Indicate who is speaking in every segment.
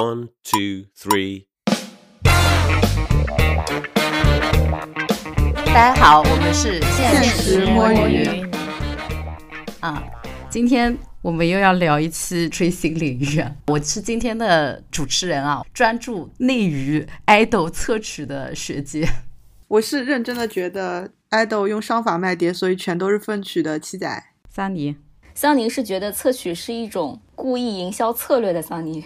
Speaker 1: One, two, three.
Speaker 2: 大家好，我们是现
Speaker 3: 实摸鱼
Speaker 2: 啊。今天我们又要聊一期追星领域啊。我是今天的主持人啊，专注内娱爱豆侧曲的学姐。
Speaker 3: 我是认真的觉得爱豆用商法卖碟，所以全都是粪曲的七仔。
Speaker 2: 桑尼，
Speaker 4: 桑尼是觉得侧曲是一种故意营销策略的桑尼。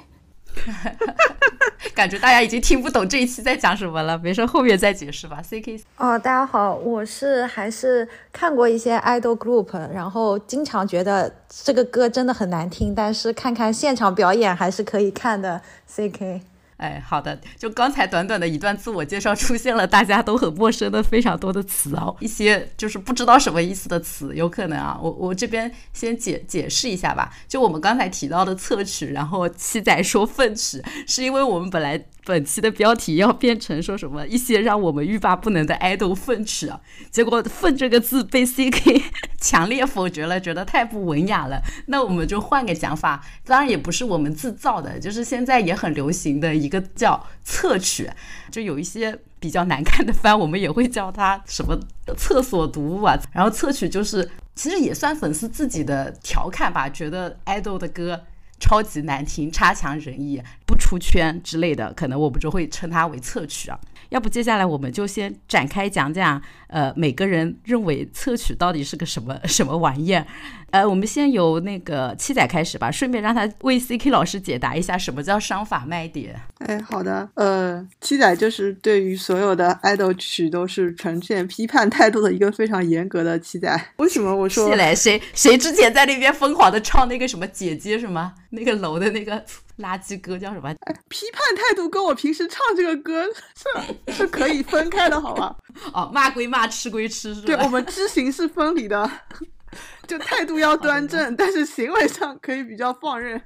Speaker 2: 感觉大家已经听不懂这一期在讲什么了，没事后面再解释吧。C K
Speaker 5: 哦，大家好，我是还是看过一些 idol group，然后经常觉得这个歌真的很难听，但是看看现场表演还是可以看的。C K。
Speaker 2: 哎，好的，就刚才短短的一段自我介绍，出现了大家都很陌生的非常多的词哦，一些就是不知道什么意思的词，有可能啊，我我这边先解解释一下吧。就我们刚才提到的侧齿，然后七仔说粪齿，是因为我们本来。本期的标题要变成说什么一些让我们欲罢不能的爱豆粪池啊，结果“粪”这个字被 C K 强烈否决了，觉得太不文雅了。那我们就换个讲法，当然也不是我们自造的，就是现在也很流行的一个叫侧曲，就有一些比较难看的番，我们也会叫它什么厕所读物啊。然后侧曲就是其实也算粉丝自己的调侃吧，觉得爱豆的歌。超级难听，差强人意，不出圈之类的，可能我们就会称它为侧曲啊。要不接下来我们就先展开讲讲，呃，每个人认为侧曲到底是个什么什么玩意儿？呃，我们先由那个七仔开始吧，顺便让他为 CK 老师解答一下什么叫商法卖点。
Speaker 3: 哎，好的，呃，七仔就是对于所有的爱豆曲都是呈现批判态度的一个非常严格的七仔。为什么我说？
Speaker 2: 谁谁之前在那边疯狂的唱那个什么姐姐什么那个楼的那个？垃圾歌叫什么？
Speaker 3: 批判态度跟我平时唱这个歌 是是可以分开的，好吧？
Speaker 2: 哦，骂归骂，吃归吃，是吧？
Speaker 3: 对，我们知行是分离的，就态度要端正，但是行为上可以比较放任。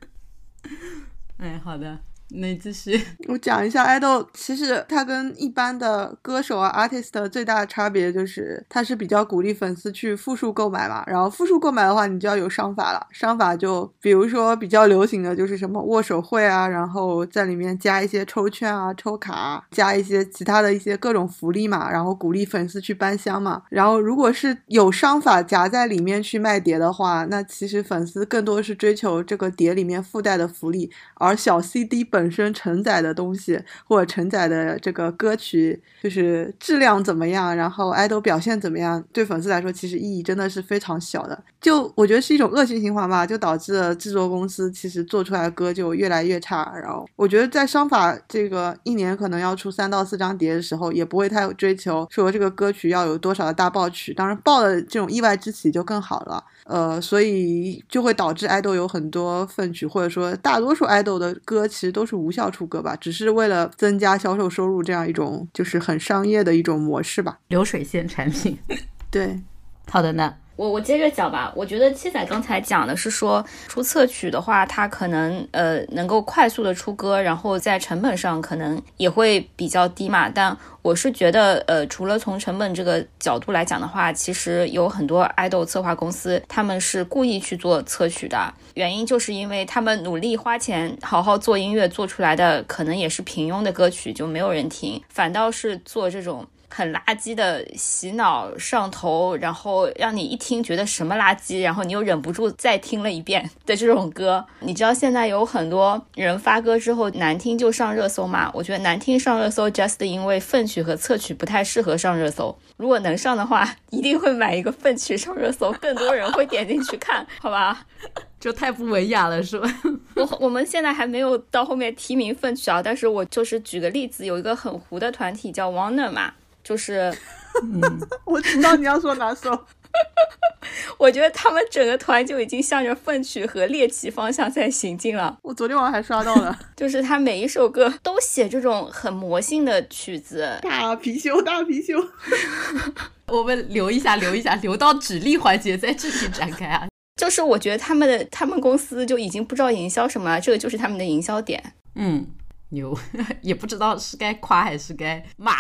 Speaker 2: 哎，好的。那继续，
Speaker 3: 我讲一下爱豆，其实他跟一般的歌手啊 artist 最大的差别就是，他是比较鼓励粉丝去复数购买嘛。然后复数购买的话，你就要有商法了。商法就比如说比较流行的就是什么握手会啊，然后在里面加一些抽券啊、抽卡，加一些其他的一些各种福利嘛，然后鼓励粉丝去搬箱嘛。然后如果是有商法夹在里面去卖碟的话，那其实粉丝更多是追求这个碟里面附带的福利，而小 CD 本。本身承载的东西或者承载的这个歌曲，就是质量怎么样，然后爱豆表现怎么样，对粉丝来说其实意义真的是非常小的。就我觉得是一种恶性循环吧，就导致了制作公司其实做出来的歌就越来越差。然后我觉得在商法这个一年可能要出三到四张碟的时候，也不会太追求说这个歌曲要有多少的大爆曲，当然爆的这种意外之喜就更好了。呃，所以就会导致爱豆有很多粪曲，或者说大多数爱豆的歌其实都是无效出歌吧，只是为了增加销售收入这样一种就是很商业的一种模式吧，
Speaker 2: 流水线产品。
Speaker 3: 对，
Speaker 2: 好的呢。
Speaker 4: 我我接着讲吧，我觉得七仔刚才讲的是说出侧曲的话，它可能呃能够快速的出歌，然后在成本上可能也会比较低嘛。但我是觉得呃，除了从成本这个角度来讲的话，其实有很多爱豆策划公司他们是故意去做侧曲的，原因就是因为他们努力花钱好好做音乐做出来的可能也是平庸的歌曲就没有人听，反倒是做这种。很垃圾的洗脑上头，然后让你一听觉得什么垃圾，然后你又忍不住再听了一遍的这种歌。你知道现在有很多人发歌之后难听就上热搜吗？我觉得难听上热搜，just 因为粪曲和侧曲不太适合上热搜。如果能上的话，一定会买一个粪曲上热搜，更多人会点进去看，好吧？
Speaker 2: 就太不文雅了，是吧？
Speaker 4: 我我们现在还没有到后面提名粪曲啊，但是我就是举个例子，有一个很糊的团体叫 Warner 嘛。就是，
Speaker 3: 嗯，我知道你要说哪首。
Speaker 4: 我觉得他们整个团就已经向着粪曲和猎奇方向在行进了。
Speaker 3: 我昨天晚上还刷到了，
Speaker 4: 就是他每一首歌都写这种很魔性的曲子，
Speaker 3: 大貔貅，大貔貅。
Speaker 2: 我们留一下，留一下，留到指令环节再具体展开啊。
Speaker 4: 就是我觉得他们的他们公司就已经不知道营销什么了，这个就是他们的营销点。
Speaker 2: 嗯，牛，也不知道是该夸还是该骂。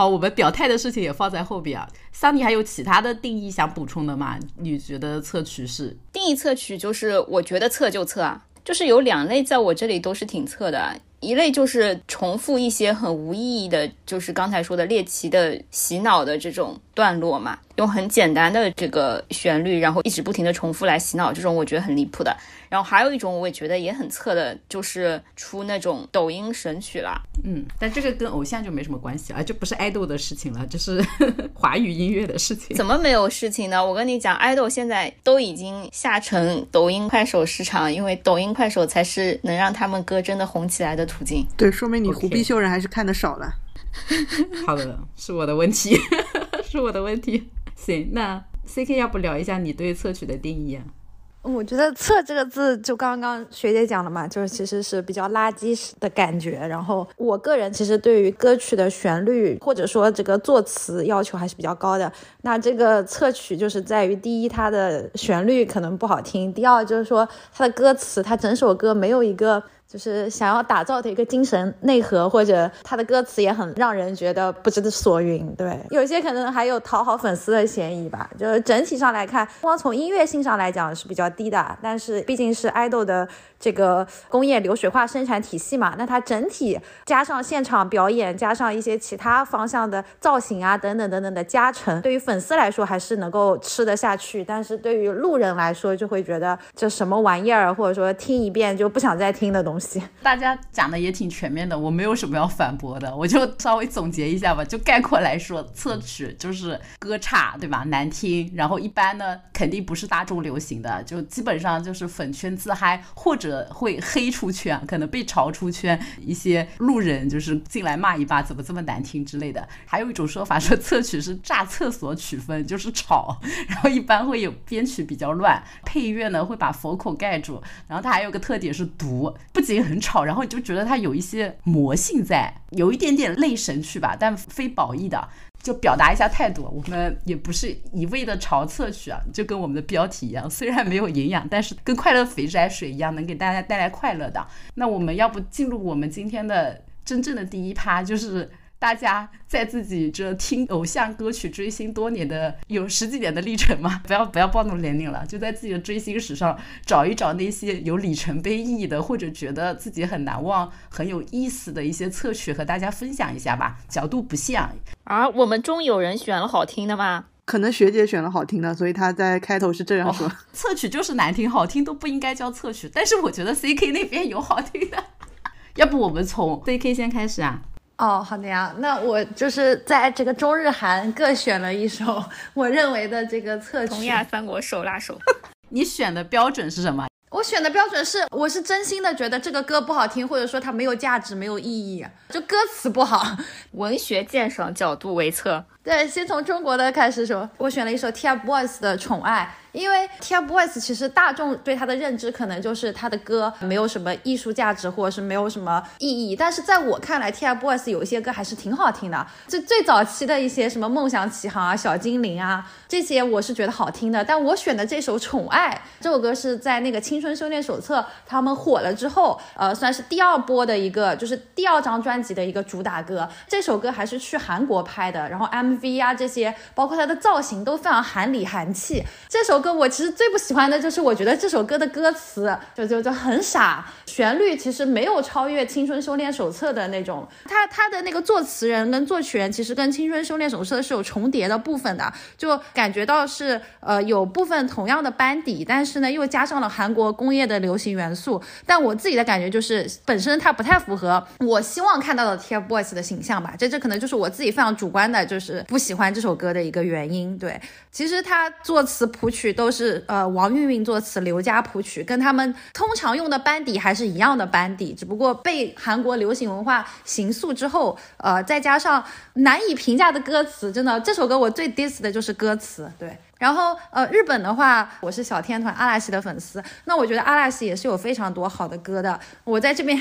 Speaker 2: 好，我们表态的事情也放在后边啊。桑尼还有其他的定义想补充的吗？你觉得测曲是
Speaker 4: 定义测曲就是我觉得测就测啊。就是有两类在我这里都是挺侧的。一类就是重复一些很无意义的，就是刚才说的猎奇的洗脑的这种段落嘛，用很简单的这个旋律，然后一直不停的重复来洗脑，这种我觉得很离谱的。然后还有一种我也觉得也很测的，就是出那种抖音神曲啦。
Speaker 2: 嗯，但这个跟偶像就没什么关系啊，就不是爱豆的事情了，就是 华语音乐的事情。
Speaker 4: 怎么没有事情呢？我跟你讲，爱豆现在都已经下沉抖音、快手市场，因为抖音、快手才是能让他们歌真的红起来的途径。
Speaker 3: 对，说明你胡必秀人还是看的少了。
Speaker 2: 好的，是我的问题，是我的问题。行，那 C K 要不聊一下你对侧曲的定义啊？
Speaker 5: 我觉得“测”这个字，就刚刚学姐讲了嘛，就是其实是比较垃圾的感觉。然后我个人其实对于歌曲的旋律或者说这个作词要求还是比较高的。那这个侧曲就是在于，第一，它的旋律可能不好听；第二，就是说它的歌词，它整首歌没有一个。就是想要打造的一个精神内核，或者他的歌词也很让人觉得不知所云。对，有些可能还有讨好粉丝的嫌疑吧。就是整体上来看，光从音乐性上来讲是比较低的，但是毕竟是爱豆的。这个工业流水化生产体系嘛，那它整体加上现场表演，加上一些其他方向的造型啊，等等等等的加成，对于粉丝来说还是能够吃得下去，但是对于路人来说就会觉得这什么玩意儿，或者说听一遍就不想再听的东西。
Speaker 2: 大家讲的也挺全面的，我没有什么要反驳的，我就稍微总结一下吧。就概括来说，侧曲就是歌差，对吧？难听，然后一般呢肯定不是大众流行的，就基本上就是粉圈自嗨或者。会黑出圈，可能被嘲出圈，一些路人就是进来骂一把，怎么这么难听之类的。还有一种说法说侧曲是炸厕所曲风，就是吵，然后一般会有编曲比较乱，配乐呢会把佛口盖住，然后它还有个特点是毒，不仅很吵，然后你就觉得它有一些魔性在，有一点点类神曲吧，但非褒义的。就表达一下态度，我们也不是一味的朝侧去啊，就跟我们的标题一样，虽然没有营养，但是跟快乐肥宅水一样，能给大家带来快乐的。那我们要不进入我们今天的真正的第一趴，就是大家在自己这听偶像歌曲追星多年的有十几年的历程嘛，不要不要暴露年龄了，就在自己的追星史上找一找那些有里程碑意义的，或者觉得自己很难忘、很有意思的一些侧曲，和大家分享一下吧，角度不限。
Speaker 4: 啊，我们中有人选了好听的吗？
Speaker 3: 可能学姐选了好听的，所以她在开头是这样说：
Speaker 2: 侧曲就是难听，好听都不应该叫侧曲。但是我觉得 C K 那边有好听的，要不我们从 C K 先开始啊？
Speaker 5: 哦，好的呀。那我就是在这个中日韩各选了一首 我认为的这个侧曲。
Speaker 4: 东亚三国手拉手。
Speaker 2: 你选的标准是什么？
Speaker 5: 我选的标准是，我是真心的觉得这个歌不好听，或者说它没有价值、没有意义，就歌词不好。
Speaker 4: 文学鉴赏角度为测。
Speaker 5: 对，先从中国的开始说，我选了一首 TFBOYS 的《宠爱》。因为 TFBOYS 其实大众对他的认知可能就是他的歌没有什么艺术价值或者是没有什么意义，但是在我看来，TFBOYS 有一些歌还是挺好听的。就最早期的一些什么梦想起航啊、小精灵啊这些，我是觉得好听的。但我选的这首《宠爱》这首歌是在那个《青春修炼手册》他们火了之后，呃，算是第二波的一个，就是第二张专辑的一个主打歌。这首歌还是去韩国拍的，然后 MV 啊这些，包括它的造型都非常韩里韩气。这首。歌我其实最不喜欢的就是，我觉得这首歌的歌词就就就很傻，旋律其实没有超越《青春修炼手册》的那种。他他的那个作词人跟作曲人其实跟《青春修炼手册》是有重叠的部分的，就感觉到是呃有部分同样的班底，但是呢又加上了韩国工业的流行元素。但我自己的感觉就是本身它不太符合我希望看到的 TFBOYS 的形象吧。这这可能就是我自己非常主观的，就是不喜欢这首歌的一个原因。对，其实他作词谱曲。都是呃王韵韵作词，刘佳谱曲，跟他们通常用的班底还是一样的班底，只不过被韩国流行文化形塑之后，呃再加上难以评价的歌词，真的这首歌我最 diss 的就是歌词，对。然后，呃，日本的话，我是小天团阿拉西的粉丝。那我觉得阿拉西也是有非常多好的歌的。我在这边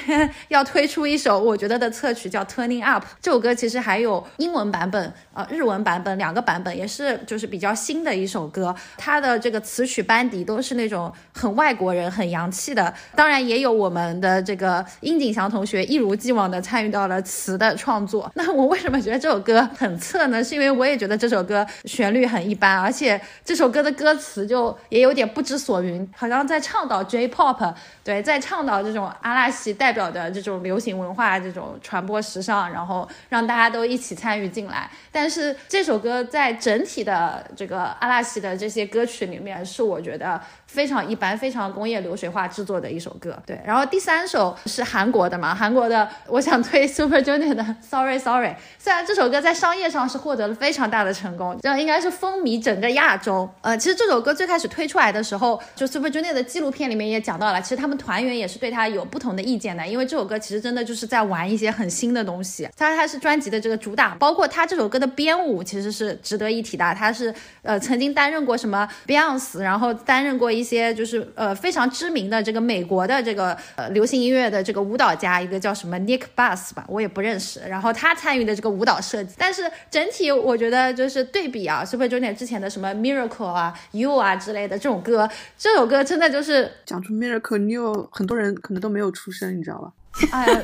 Speaker 5: 要推出一首我觉得的侧曲，叫《Turning Up》。这首歌其实还有英文版本，呃，日文版本两个版本，也是就是比较新的一首歌。它的这个词曲班底都是那种很外国人、很洋气的。当然，也有我们的这个殷景祥同学一如既往的参与到了词的创作。那我为什么觉得这首歌很侧呢？是因为我也觉得这首歌旋律很一般，而且。这首歌的歌词就也有点不知所云，好像在倡导 J-pop，对，在倡导这种阿拉西代表的这种流行文化，这种传播时尚，然后让大家都一起参与进来。但是这首歌在整体的这个阿拉西的这些歌曲里面，是我觉得非常一般、非常工业流水化制作的一首歌。对，然后第三首是韩国的嘛，韩国的，我想推 Super Junior 的 Sorry Sorry。虽然这首歌在商业上是获得了非常大的成功，这样应该是风靡整个亚洲。呃，其实这首歌最开始推出来的时候，就 Super Junior 的纪录片里面也讲到了，其实他们团员也是对他有不同的意见的，因为这首歌其实真的就是在玩一些很新的东西。它它是专辑的这个主打，包括他这首歌的编舞其实是值得一提的。他是呃曾经担任过什么 Beyonce，然后担任过一一些就是呃非常知名的这个美国的这个呃流行音乐的这个舞蹈家，一个叫什么 Nick Bass 吧，我也不认识。然后他参与的这个舞蹈设计，但是整体我觉得就是对比啊，Super Junior 之前的什么 Miracle 啊、You 啊之类的这种歌，这首歌真的就是
Speaker 3: 讲出 Miracle New，很多人可能都没有出生，你知道吧？
Speaker 5: 哎呀，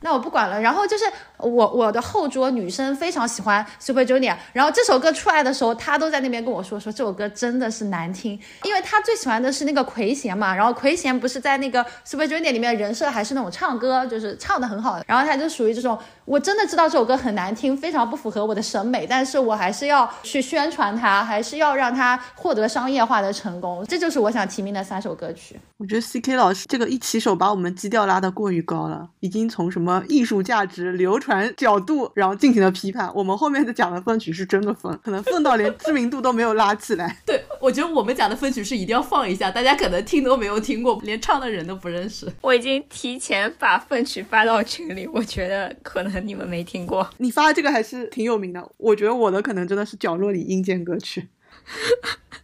Speaker 5: 那我不管了。然后就是我我的后桌女生非常喜欢 Super Junior，然后这首歌出来的时候，她都在那边跟我说说这首歌真的是难听，因为她最喜欢的是那个奎贤嘛。然后奎贤不是在那个 Super Junior 里面人设还是那种唱歌就是唱的很好的，然后她就属于这种我真的知道这首歌很难听，非常不符合我的审美，但是我还是要去宣传它，还是要让它获得商业化的成功。这就是我想提名的三首歌曲。
Speaker 3: 我觉得 C K 老师这个一起手把我们基调拉得过于高了，已经从什么艺术价值、流传角度，然后进行了批判。我们后面的讲的分曲是真的分，可能分到连知名度都没有拉起来。
Speaker 2: 对，我觉得我们讲的分曲是一定要放一下，大家可能听都没有听过，连唱的人都不认识。
Speaker 4: 我已经提前把分曲发到群里，我觉得可能你们没听过。
Speaker 3: 你发的这个还是挺有名的，我觉得我的可能真的是角落里阴间歌曲。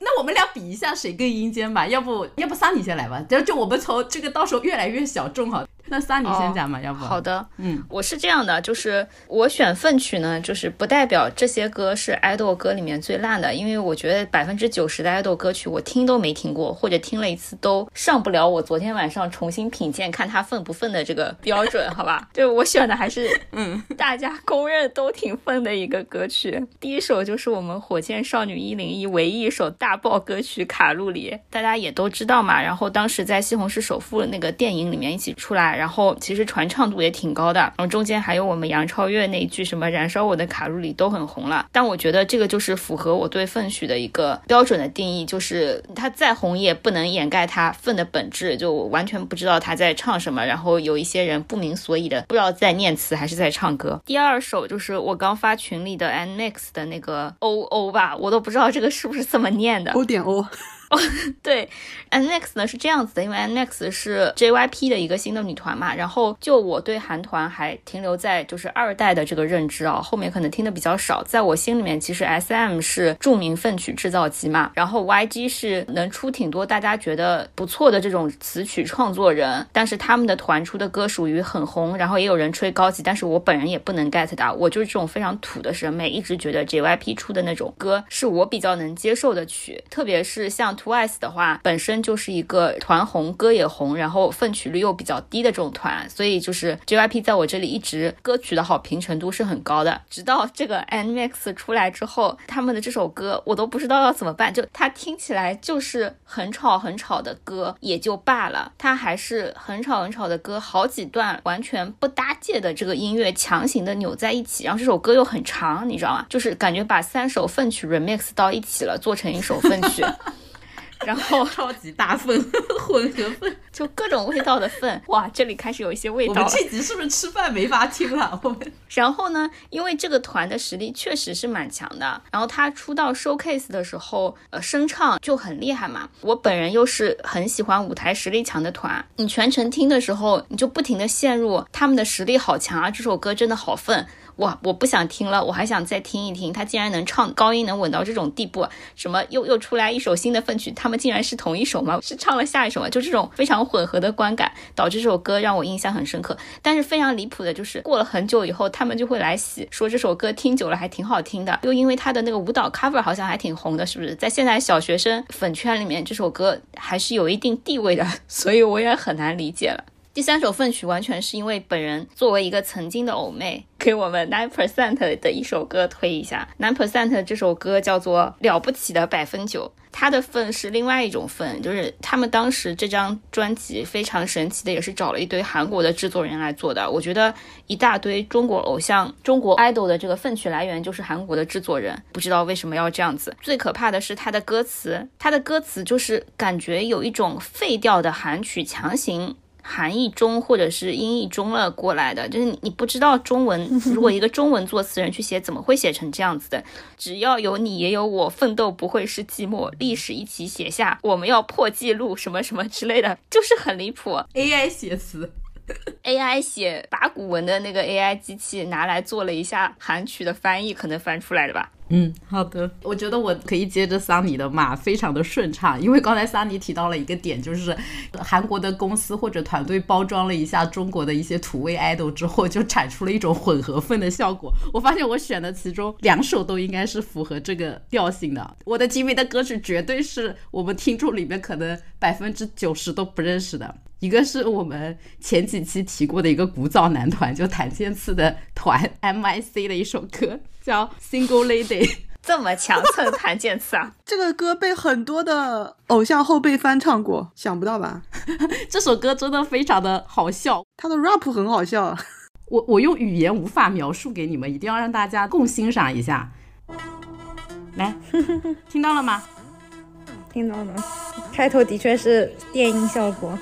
Speaker 2: 那我们俩比一下谁更阴间吧，要不要不桑尼先来吧？就就我们从这个到时候越来越小众哈。那桑尼先讲嘛，要不
Speaker 4: 好的，
Speaker 2: 嗯，
Speaker 4: 我是这样的，就是我选粪曲呢，就是不代表这些歌是爱豆歌里面最烂的，因为我觉得百分之九十的爱豆歌曲我听都没听过，或者听了一次都上不了我昨天晚上重新品鉴看他粪不粪的这个标准，好吧？对我选的还是嗯，大家公认都挺粪的一个歌曲。第一首就是我们火箭少女一零一唯一一首大爆歌曲《卡路里》，大家也都知道嘛。然后当时在《西红柿首富》那个电影里面一起出来。然后其实传唱度也挺高的，然后中间还有我们杨超越那一句什么“燃烧我的卡路里”都很红了。但我觉得这个就是符合我对粪曲的一个标准的定义，就是他再红也不能掩盖他粪的本质，就完全不知道他在唱什么。然后有一些人不明所以的，不知道在念词还是在唱歌。第二首就是我刚发群里的 N Max 的那个 O O 吧，我都不知道这个是不是这么念的。
Speaker 3: O 点 O。
Speaker 4: 哦，对，NEX 呢是这样子的，因为 NEX 是 JYP 的一个新的女团嘛，然后就我对韩团还停留在就是二代的这个认知啊，后面可能听的比较少，在我心里面其实 SM 是著名粪曲制造机嘛，然后 YG 是能出挺多大家觉得不错的这种词曲创作人，但是他们的团出的歌属于很红，然后也有人吹高级，但是我本人也不能 get 的，我就是这种非常土的审美，一直觉得 JYP 出的那种歌是我比较能接受的曲，特别是像。Twice 的话，本身就是一个团红，歌也红，然后分曲率又比较低的这种团，所以就是 JYP 在我这里一直歌曲的好评程度是很高的。直到这个 NMAX 出来之后，他们的这首歌我都不知道要怎么办，就它听起来就是很吵很吵的歌也就罢了，它还是很吵很吵的歌，好几段完全不搭界的这个音乐强行的扭在一起，然后这首歌又很长，你知道吗？就是感觉把三首粪曲 remix 到一起了，做成一首粪曲。然后
Speaker 2: 超级大粪 混合粪，
Speaker 4: 就各种味道的粪，哇，这里开始有一些味道。我
Speaker 2: 们这集是不是吃饭没法听了？我们
Speaker 4: 然后呢，因为这个团的实力确实是蛮强的，然后他出道 showcase 的时候，呃，声唱就很厉害嘛。我本人又是很喜欢舞台实力强的团，你全程听的时候，你就不停的陷入他们的实力好强啊，这首歌真的好粪。哇，我不想听了，我还想再听一听。他竟然能唱高音，能稳到这种地步，什么又又出来一首新的粪曲，他们竟然是同一首吗？是唱了下一首吗？就这种非常混合的观感，导致这首歌让我印象很深刻。但是非常离谱的就是，过了很久以后，他们就会来洗，说这首歌听久了还挺好听的，又因为他的那个舞蹈 cover 好像还挺红的，是不是？在现在小学生粉圈里面，这首歌还是有一定地位的，所以我也很难理解了。第三首奋曲完全是因为本人作为一个曾经的偶妹，给我们 Nine Percent 的一首歌推一下。Nine Percent 这首歌叫做《了不起的百分九》，它的份是另外一种份，就是他们当时这张专辑非常神奇的，也是找了一堆韩国的制作人来做的。我觉得一大堆中国偶像、中国 idol 的这个奋曲来源就是韩国的制作人，不知道为什么要这样子。最可怕的是它的歌词，它的歌词就是感觉有一种废掉的韩曲强行。韩译中或者是英译中了过来的，就是你不知道中文，如果一个中文作词人去写，怎么会写成这样子的？只要有你也有我，奋斗不会是寂寞，历史一起写下，我们要破纪录，什么什么之类的，就是很离谱。
Speaker 2: AI 写词，
Speaker 4: AI 写八股文的那个 AI 机器拿来做了一下韩曲的翻译，可能翻出来的吧。
Speaker 2: 嗯，好的，我觉得我可以接着桑尼的骂，非常的顺畅。因为刚才桑尼提到了一个点，就是韩国的公司或者团队包装了一下中国的一些土味 idol 之后，就产出了一种混合份的效果。我发现我选的其中两首都应该是符合这个调性的。我的提名的歌曲绝对是我们听众里面可能百分之九十都不认识的。一个是我们前几期提过的一个古早男团，就檀健次的团 M.I.C 的一首歌，叫《Single Lady》。
Speaker 4: 这么强蹭檀健次啊！
Speaker 3: 这个歌被很多的偶像后辈翻唱过，想不到吧？
Speaker 2: 这首歌真的非常的好笑，
Speaker 3: 他的 rap 很好笑。
Speaker 2: 我我用语言无法描述给你们，一定要让大家共欣赏一下。来，听到了吗？
Speaker 5: 听到了，开头的确是电音效果。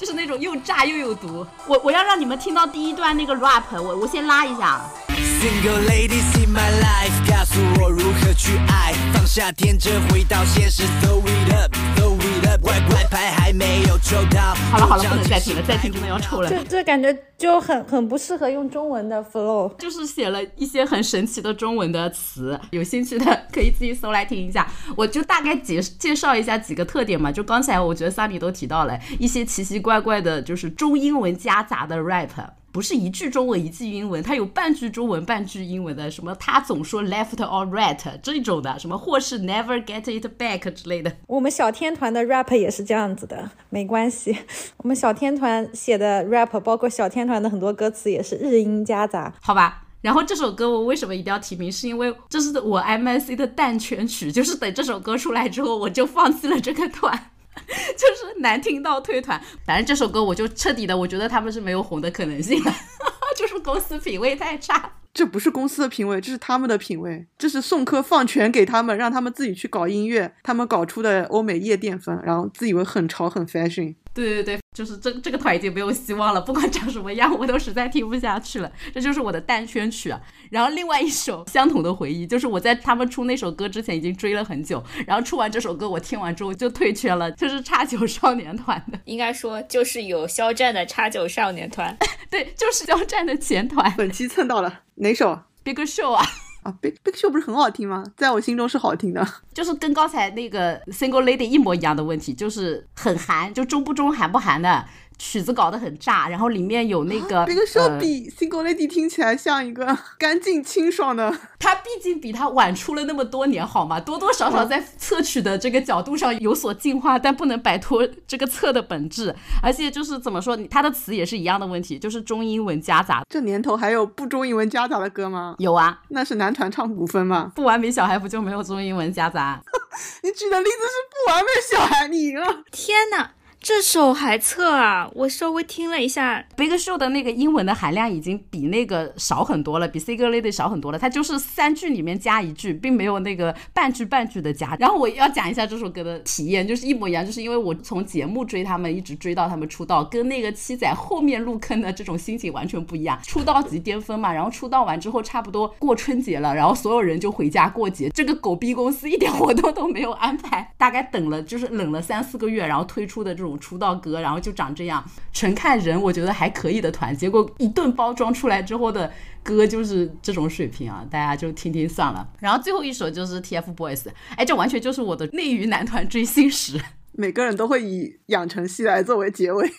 Speaker 2: 就是那种又炸又有毒。我我要让你们听到第一段那个 rap，我我先拉一下。
Speaker 6: Single ladies in my life，告诉我如何去爱，放下天真，回到现实，throw it up，throw。怪怪牌还没有抽到
Speaker 2: 好了好了，不能再听了，再听真的要抽了。
Speaker 5: 这这感觉就很很不适合用中文的 flow。
Speaker 2: 就是写了一些很神奇的中文的词，有兴趣的可以自己搜来听一下。我就大概介介绍一下几个特点嘛。就刚才我觉得萨米都提到了一些奇奇怪怪的，就是中英文夹杂的 rap。不是一句中文一句英文，它有半句中文半句英文的，什么他总说 left or right 这种的，什么或是 never get it back 之类的。
Speaker 5: 我们小天团的 rap 也是这样子的，没关系。我们小天团写的 rap，包括小天团的很多歌词也是日英夹杂，
Speaker 2: 好吧。然后这首歌我为什么一定要提名？是因为这是我 MIC 的蛋圈曲，就是等这首歌出来之后，我就放弃了这个团。就是难听到退团，反正这首歌我就彻底的，我觉得他们是没有红的可能性的，就是公司品味太差。
Speaker 3: 这不是公司的品味，这是他们的品味，这是宋柯放权给他们，让他们自己去搞音乐，他们搞出的欧美夜店风，然后自以为很潮很 fashion。
Speaker 2: 对对对，就是这这个团已经没有希望了，不管长什么样，我都实在听不下去了。这就是我的蛋圈曲啊。然后另外一首相同的回忆，就是我在他们出那首歌之前已经追了很久，然后出完这首歌，我听完之后就退圈了，就是叉九少年团的。
Speaker 4: 应该说就是有肖战的叉九少年团，
Speaker 2: 对，就是肖战的前团。
Speaker 3: 本期蹭到了哪首
Speaker 2: ？Big Show 啊。
Speaker 3: 啊，Big Big Show 不是很好听吗？在我心中是好听的，
Speaker 2: 就是跟刚才那个 Single Lady 一模一样的问题，就是很韩，就中不中韩不韩的。曲子搞得很炸，然后里面有那个、
Speaker 3: 啊、Big Show 比 Single Lady 听起来像一个 干净清爽的。
Speaker 2: 它毕竟比它晚出了那么多年，好吗？多多少少在测曲的这个角度上有所进化，但不能摆脱这个测的本质。而且就是怎么说，它的词也是一样的问题，就是中英文夹杂。
Speaker 3: 这年头还有不中英文夹杂的歌吗？
Speaker 2: 有啊，
Speaker 3: 那是男团唱古风吗？
Speaker 2: 不完美小孩不就没有中英文夹杂？
Speaker 3: 你举的例子是不完美小孩，你赢了。
Speaker 4: 天哪！这首还测啊！我稍微听了一下
Speaker 2: ，Big Show 的那个英文的含量已经比那个少很多了，比 Single Lady 少很多了。它就是三句里面加一句，并没有那个半句半句的加。然后我要讲一下这首歌的体验，就是一模一样，就是因为我从节目追他们，一直追到他们出道，跟那个七仔后面入坑的这种心情完全不一样。出道即巅峰嘛，然后出道完之后，差不多过春节了，然后所有人就回家过节，这个狗逼公司一点活动都没有安排，大概等了就是冷了三四个月，然后推出的这种。出道歌，然后就长这样，纯看人，我觉得还可以的团，结果一顿包装出来之后的歌就是这种水平啊，大家就听听算了。然后最后一首就是 TFBOYS，哎，这完全就是我的内娱男团追星史，
Speaker 3: 每个人都会以养成系来作为结尾。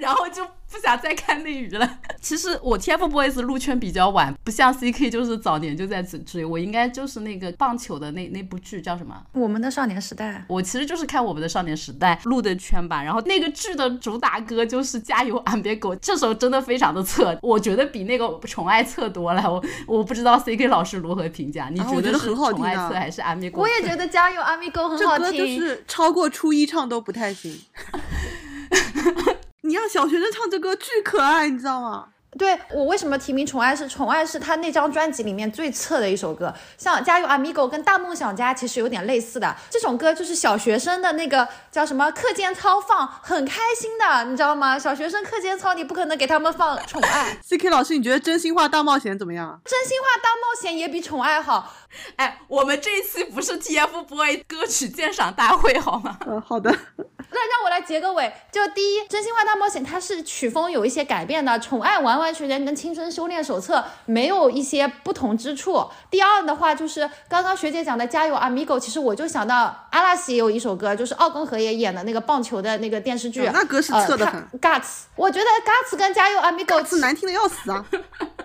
Speaker 2: 然后就不想再看内娱了。其实我 TFBOYS 入圈比较晚，不像 CK 就是早年就在追。我应该就是那个棒球的那那部剧叫什么？
Speaker 5: 我们的少年时代。
Speaker 2: 我其实就是看我们的少年时代入的圈吧。然后那个剧的主打歌就是《加油安别狗》，这首真的非常的测，我觉得比那个宠爱测多了。我我不知道 CK 老师如何评价？你觉
Speaker 3: 得
Speaker 2: 是宠爱测还是安别狗？
Speaker 5: 我也觉得《加油安别狗》很好听。
Speaker 3: 这歌就是超过初一唱都不太行。你让小学生唱这歌巨可爱，你知道吗？
Speaker 5: 对我为什么提名《宠爱》是《宠爱》是他那张专辑里面最次的一首歌，像《加油 Amigo》跟《大梦想家》其实有点类似的。这种歌就是小学生的那个叫什么课间操放，很开心的，你知道吗？小学生课间操你不可能给他们放《宠爱》。
Speaker 3: C K 老师，你觉得《真心话大冒险》怎么样？
Speaker 5: 《真心话大冒险》也比《宠爱》好。
Speaker 2: 哎，我们这一期不是 TFBOYS 歌曲鉴赏大会好吗？
Speaker 3: 嗯，好的。
Speaker 5: 那让我来结个尾。就第一，《真心话大冒险》它是曲风有一些改变的，《宠爱》完完全全跟《青春修炼手册》没有一些不同之处。第二的话，就是刚刚学姐讲的《加油 Amigo》，其实我就想到阿拉西也有一首歌，就是奥根河也演的那个棒球的那个电视剧，
Speaker 3: 那歌是测的很。
Speaker 5: Guts，我觉得 Guts 跟《加油 Amigo》
Speaker 3: 是难听的要死啊。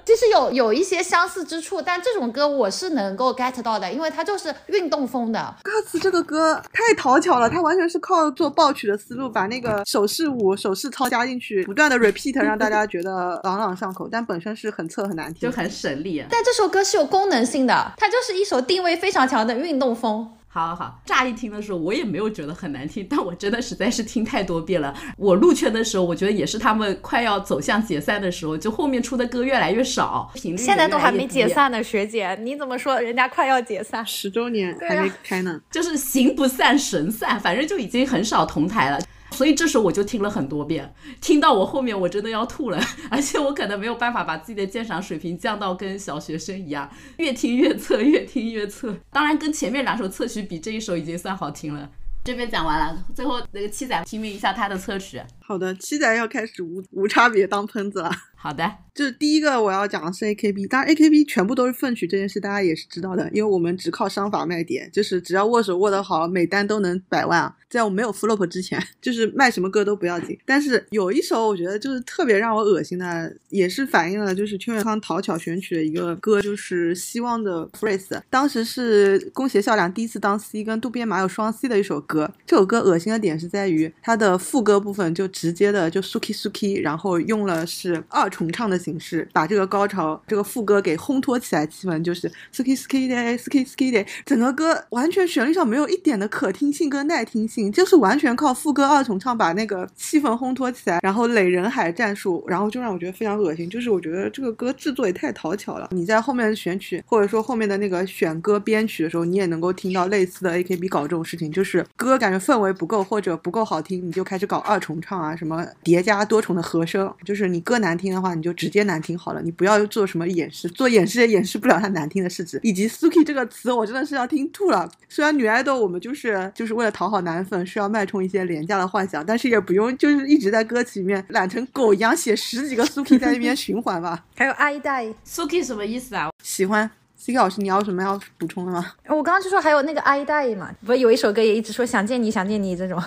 Speaker 5: 其实有有一些相似之处，但这种歌我是能够 get 到的，因为它就是运动风的。
Speaker 3: Guts 这个歌太讨巧了，它完全是靠做爆曲的思路，把那个手势舞、手势操加进去，不断的 repeat，让大家觉得朗朗上口，但本身是很侧很难听，
Speaker 2: 就很省力。
Speaker 5: 但这首歌是有功能性的，它就是一首定位非常强的运动风。
Speaker 2: 好好好，乍一听的时候我也没有觉得很难听，但我真的实在是听太多遍了。我入圈的时候，我觉得也是他们快要走向解散的时候，就后面出的歌越来越少，频率
Speaker 5: 现在都还没解散呢，学姐，你怎么说人家快要解散？
Speaker 3: 十周年还没开呢，
Speaker 2: 就是形不散神散，反正就已经很少同台了。所以这首我就听了很多遍，听到我后面我真的要吐了，而且我可能没有办法把自己的鉴赏水平降到跟小学生一样，越听越测，越听越测。当然跟前面两首测曲比，这一首已经算好听了。这边讲完了，最后那个七仔提名一下他的测曲。
Speaker 3: 好的，七仔要开始无无差别当喷子了。
Speaker 2: 好的，
Speaker 3: 就是第一个我要讲的是 A K B，当然 A K B 全部都是粪曲这件事大家也是知道的，因为我们只靠商法卖点，就是只要握手握得好，每单都能百万啊。在我没有 flop 之前，就是卖什么歌都不要紧。但是有一首我觉得就是特别让我恶心的，也是反映了就是邱元康讨巧选曲的一个歌，就是《希望的 phrase》。当时是宫胁孝良第一次当 C 跟渡边麻友双 C 的一首歌。这首歌恶心的点是在于它的副歌部分就直接的就 suki suki，然后用了是二重唱的形式，把这个高潮这个副歌给烘托起来，气氛就是 suki suki de suki suki de，整个歌完全旋律上没有一点的可听性跟耐听性。就是完全靠副歌二重唱把那个气氛烘托起来，然后垒人海战术，然后就让我觉得非常恶心。就是我觉得这个歌制作也太讨巧了。你在后面选曲或者说后面的那个选歌编曲的时候，你也能够听到类似的 AKB 搞这种事情，就是歌感觉氛围不够或者不够好听，你就开始搞二重唱啊，什么叠加多重的和声。就是你歌难听的话，你就直接难听好了，你不要做什么掩饰，做掩饰也掩饰不了它难听的事实。以及 Suki 这个词，我真的是要听吐了。虽然女爱豆我们就是就是为了讨好男。粉需要脉冲一些廉价的幻想，但是也不用就是一直在歌词里面懒成狗一样写十几个 Suki 在那边循环吧。
Speaker 5: 还有阿依代
Speaker 2: Suki 什么意思啊？
Speaker 3: 喜欢 C K 老师，你要什么要补充的吗？
Speaker 5: 我刚刚就说还有那个阿依代嘛，不是有一首歌也一直说想见你想见你这种。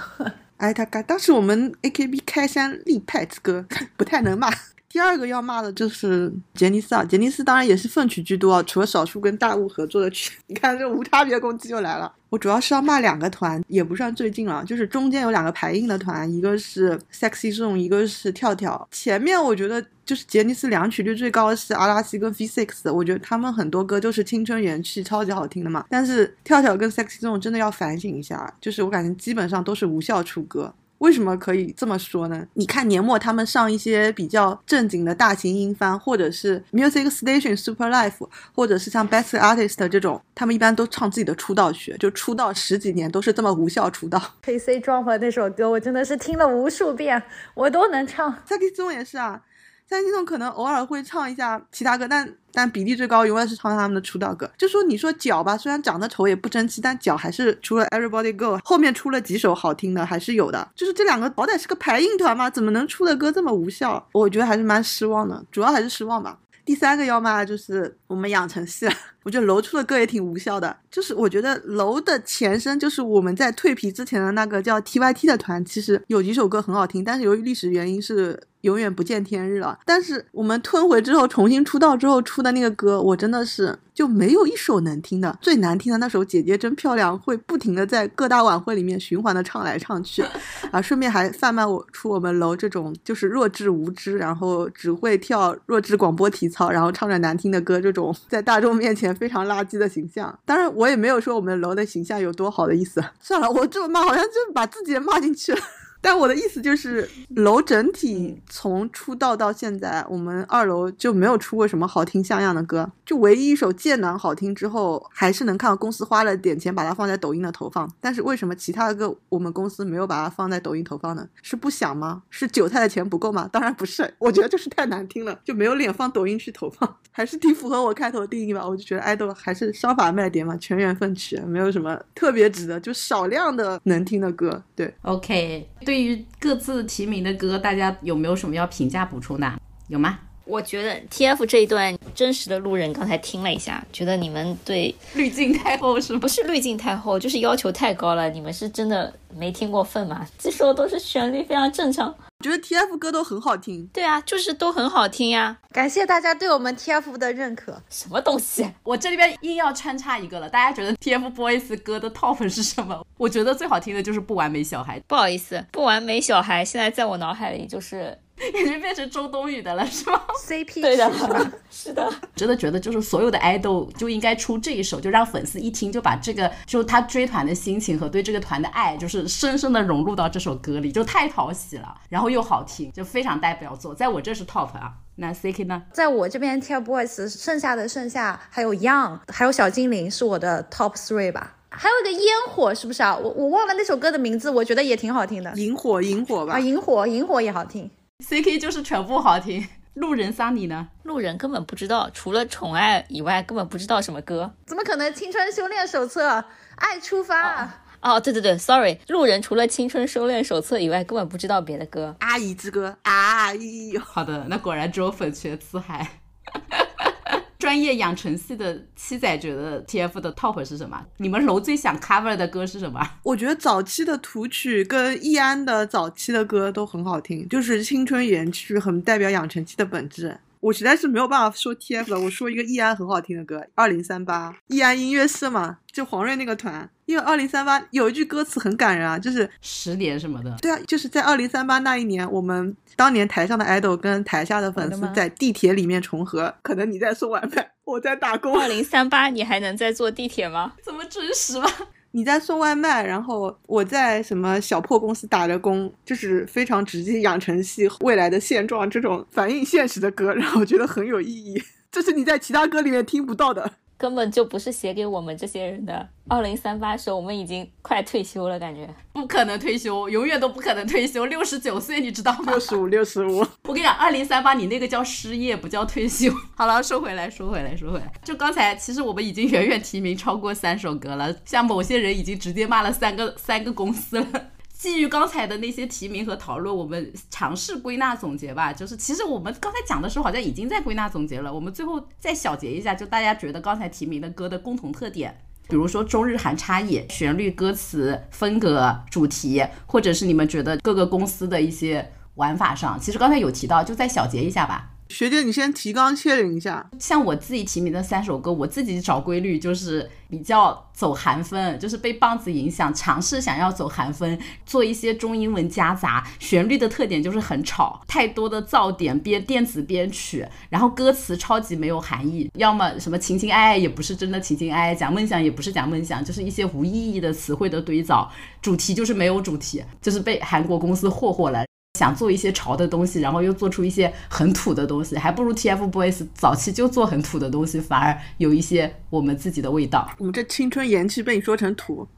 Speaker 3: 哎，他当时我们 A K B 开山立派之歌 不太能骂。第二个要骂的就是杰尼斯啊，杰尼斯当然也是粪曲居多啊，除了少数跟大雾合作的曲，你看这无差别攻击就来了。我主要是要骂两个团，也不算最近了，就是中间有两个排硬的团，一个是 Sexy Zone，一个是跳跳。前面我觉得就是杰尼斯两曲率最高的是阿拉西跟 V6，我觉得他们很多歌都是青春元气，超级好听的嘛。但是跳跳跟 Sexy Zone 真的要反省一下，就是我感觉基本上都是无效出歌。为什么可以这么说呢？你看年末他们上一些比较正经的大型音番，或者是 Music Station Super Life，或者是像 Best Artist 这种，他们一般都唱自己的出道曲，就出道十几年都是这么无效出道。
Speaker 5: K C Drop 那首歌我真的是听了无数遍，我都能唱。
Speaker 3: K C Drop 也是啊。三星众可能偶尔会唱一下其他歌，但但比例最高永远是唱他们的出道歌。就说你说脚吧，虽然长得丑也不争气，但脚还是除了 Everybody Go 后面出了几首好听的，还是有的。就是这两个好歹是个排硬团嘛，怎么能出的歌这么无效？我觉得还是蛮失望的，主要还是失望吧。第三个要骂就是我们养成系了，我觉得楼出的歌也挺无效的。就是我觉得楼的前身就是我们在蜕皮之前的那个叫 T Y T 的团，其实有几首歌很好听，但是由于历史原因是。永远不见天日了。但是我们吞回之后重新出道之后出的那个歌，我真的是就没有一首能听的。最难听的那首《姐姐真漂亮》，会不停的在各大晚会里面循环的唱来唱去，啊，顺便还贩卖我出我们楼这种就是弱智无知，然后只会跳弱智广播体操，然后唱着难听的歌这种在大众面前非常垃圾的形象。当然，我也没有说我们楼的形象有多好的意思。算了，我这么骂好像就把自己也骂进去了。但我的意思就是，楼整体从出道到现在，我们二楼就没有出过什么好听像样的歌，就唯一一首《剑南》好听之后，还是能看到公司花了点钱把它放在抖音的投放。但是为什么其他的歌我们公司没有把它放在抖音投放呢？是不想吗？是韭菜的钱不够吗？当然不是，我觉得就是太难听了，就没有脸放抖音去投放，还是挺符合我开头的定义吧。我就觉得爱豆还是商法卖点嘛，全员奋起，没有什么特别值得，就少量的能听的歌。对
Speaker 2: ，OK，对对于各自提名的歌，大家有没有什么要评价补充的？有吗？
Speaker 4: 我觉得 TF 这一段真实的路人刚才听了一下，觉得你们对
Speaker 2: 滤镜太厚是吗？
Speaker 4: 不是滤镜太厚，就是要求太高了。你们是真的没听过分吗？这首都是旋律非常正常。
Speaker 3: 我觉得 TF 歌都很好听。
Speaker 4: 对啊，就是都很好听呀。
Speaker 5: 感谢大家对我们 TF 的认可。
Speaker 4: 什么东西？
Speaker 2: 我这里边硬要穿插一个了，大家觉得 TFBOYS 歌的 top 是什么？我觉得最好听的就是《不完美小孩》，
Speaker 4: 不好意思，不完美小孩现在在我脑海里就是
Speaker 2: 已经变成周冬雨的了，是吗
Speaker 5: ？CP
Speaker 4: 对的
Speaker 5: 曲是吧？，
Speaker 4: 是的。
Speaker 2: 真的觉得就是所有的爱豆就应该出这一首，就让粉丝一听就把这个就他追团的心情和对这个团的爱，就是深深的融入到这首歌里，就太讨喜了，然后又好听，就非常代表作，在我这是 top 啊。那 CK 呢？
Speaker 5: 在我这边 TFBOYS 剩下的剩下还有 Young，还有小精灵是我的 top three 吧。还有一个烟火是不是啊？我我忘了那首歌的名字，我觉得也挺好听的。
Speaker 3: 萤火，萤火吧
Speaker 5: 啊，。萤火，萤火也好听。
Speaker 2: CK 就是全部好听。路人桑尼呢？
Speaker 4: 路人根本不知道，除了宠爱以外，根本不知道什么歌。
Speaker 5: 怎么可能？青春修炼手册，爱出发。
Speaker 4: 哦，对对对，sorry，路人除了《青春修炼手册》以外，根本不知道别的歌。
Speaker 3: 阿姨之歌，阿姨。
Speaker 2: 好的，那果然只有粉缺四海。专业养成系的七仔觉得 TF 的 top 是什么？你们楼最想 cover 的歌是什么？
Speaker 3: 我觉得早期的图曲跟易安的早期的歌都很好听，就是青春元曲，很代表养成系的本质。我实在是没有办法说 TF 了，我说一个易安很好听的歌，《二零三八》，易安音乐社嘛，就黄睿那个团。因为二零三八有一句歌词很感人啊，就是
Speaker 2: 十年什么的，
Speaker 3: 对啊，就是在二零三八那一年，我们当年台上的 idol 跟台下的粉丝在地铁里面重合，可能你在送外卖，我在打工，
Speaker 4: 二零三八，你还能再坐地铁吗？
Speaker 2: 这么真实吗？
Speaker 3: 你在送外卖，然后我在什么小破公司打着工，就是非常直接养成系未来的现状这种反映现实的歌，让我觉得很有意义，这是你在其他歌里面听不到的。
Speaker 4: 根本就不是写给我们这些人的。二零三八时候，我们已经快退休了，感觉。
Speaker 2: 不可能退休，永远都不可能退休。六十九岁，你知道吗
Speaker 3: 六？十五，六十五，
Speaker 2: 我跟你讲，二零三八你那个叫失业，不叫退休。好了，说回来，说回来，说回来，就刚才，其实我们已经远远提名超过三首歌了，像某些人已经直接骂了三个三个公司了。基于刚才的那些提名和讨论，我们尝试归纳总结吧。就是其实我们刚才讲的时候，好像已经在归纳总结了。我们最后再小结一下，就大家觉得刚才提名的歌的共同特点。比如说中日韩差异、旋律、歌词、风格、主题，或者是你们觉得各个公司的一些玩法上，其实刚才有提到，就再小结一下吧。
Speaker 3: 学姐你先提纲挈领一下，
Speaker 2: 像我自己提名的三首歌，我自己找规律就是比较走韩风，就是被棒子影响，尝试想要走韩风，做一些中英文夹杂。旋律的特点就是很吵，太多的噪点编电子编曲，然后歌词超级没有含义，要么什么情情爱爱也不是真的情情爱爱，讲梦想也不是讲梦想，就是一些无意义的词汇的堆造。主题就是没有主题，就是被韩国公司霍霍了。想做一些潮的东西，然后又做出一些很土的东西，还不如 TFBOYS 早期就做很土的东西，反而有一些我们自己的味道。
Speaker 3: 我们这青春元气被你说成土，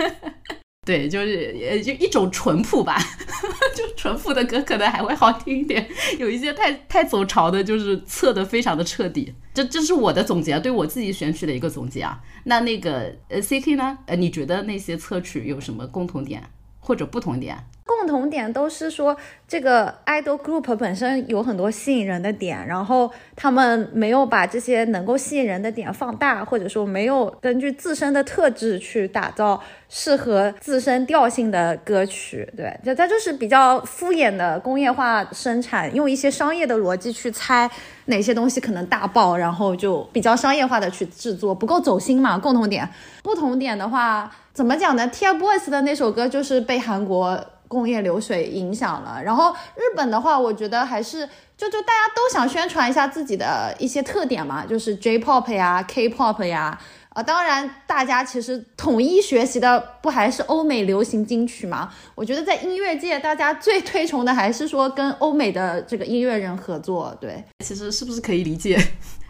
Speaker 2: 对，就是呃，就一种淳朴吧，就淳朴的歌可能还会好听一点。有一些太太走潮的，就是测的非常的彻底。这这是我的总结，对我自己选曲的一个总结啊。那那个呃 CK 呢？呃，你觉得那些测曲有什么共同点或者不同点？
Speaker 5: 共同点都是说，这个 idol group 本身有很多吸引人的点，然后他们没有把这些能够吸引人的点放大，或者说没有根据自身的特质去打造适合自身调性的歌曲。对，就它就是比较敷衍的工业化生产，用一些商业的逻辑去猜哪些东西可能大爆，然后就比较商业化的去制作，不够走心嘛。共同点，不同点的话，怎么讲呢？TFBOYS 的那首歌就是被韩国。工业流水影响了，然后日本的话，我觉得还是就就大家都想宣传一下自己的一些特点嘛，就是 J-pop 呀、K-pop 呀，啊，当然大家其实统一学习的不还是欧美流行金曲嘛？我觉得在音乐界，大家最推崇的还是说跟欧美的这个音乐人合作。对，
Speaker 2: 其实是不是可以理解？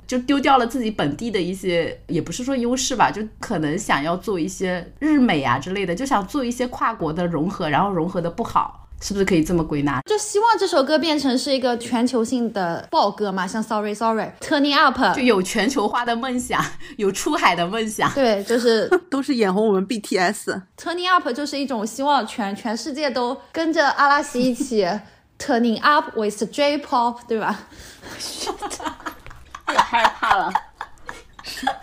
Speaker 2: 就丢掉了自己本地的一些，也不是说优势吧，就可能想要做一些日美啊之类的，就想做一些跨国的融合，然后融合的不好，是不是可以这么归纳？
Speaker 5: 就希望这首歌变成是一个全球性的爆歌嘛，像 Sorry Sorry Turning Up，
Speaker 2: 就有全球化的梦想，有出海的梦想。
Speaker 5: 对，就是
Speaker 3: 都是眼红我们 BTS。
Speaker 5: Turning Up 就是一种希望全全世界都跟着阿拉西一起 Turning Up with J-pop，对吧？
Speaker 4: 太害怕了，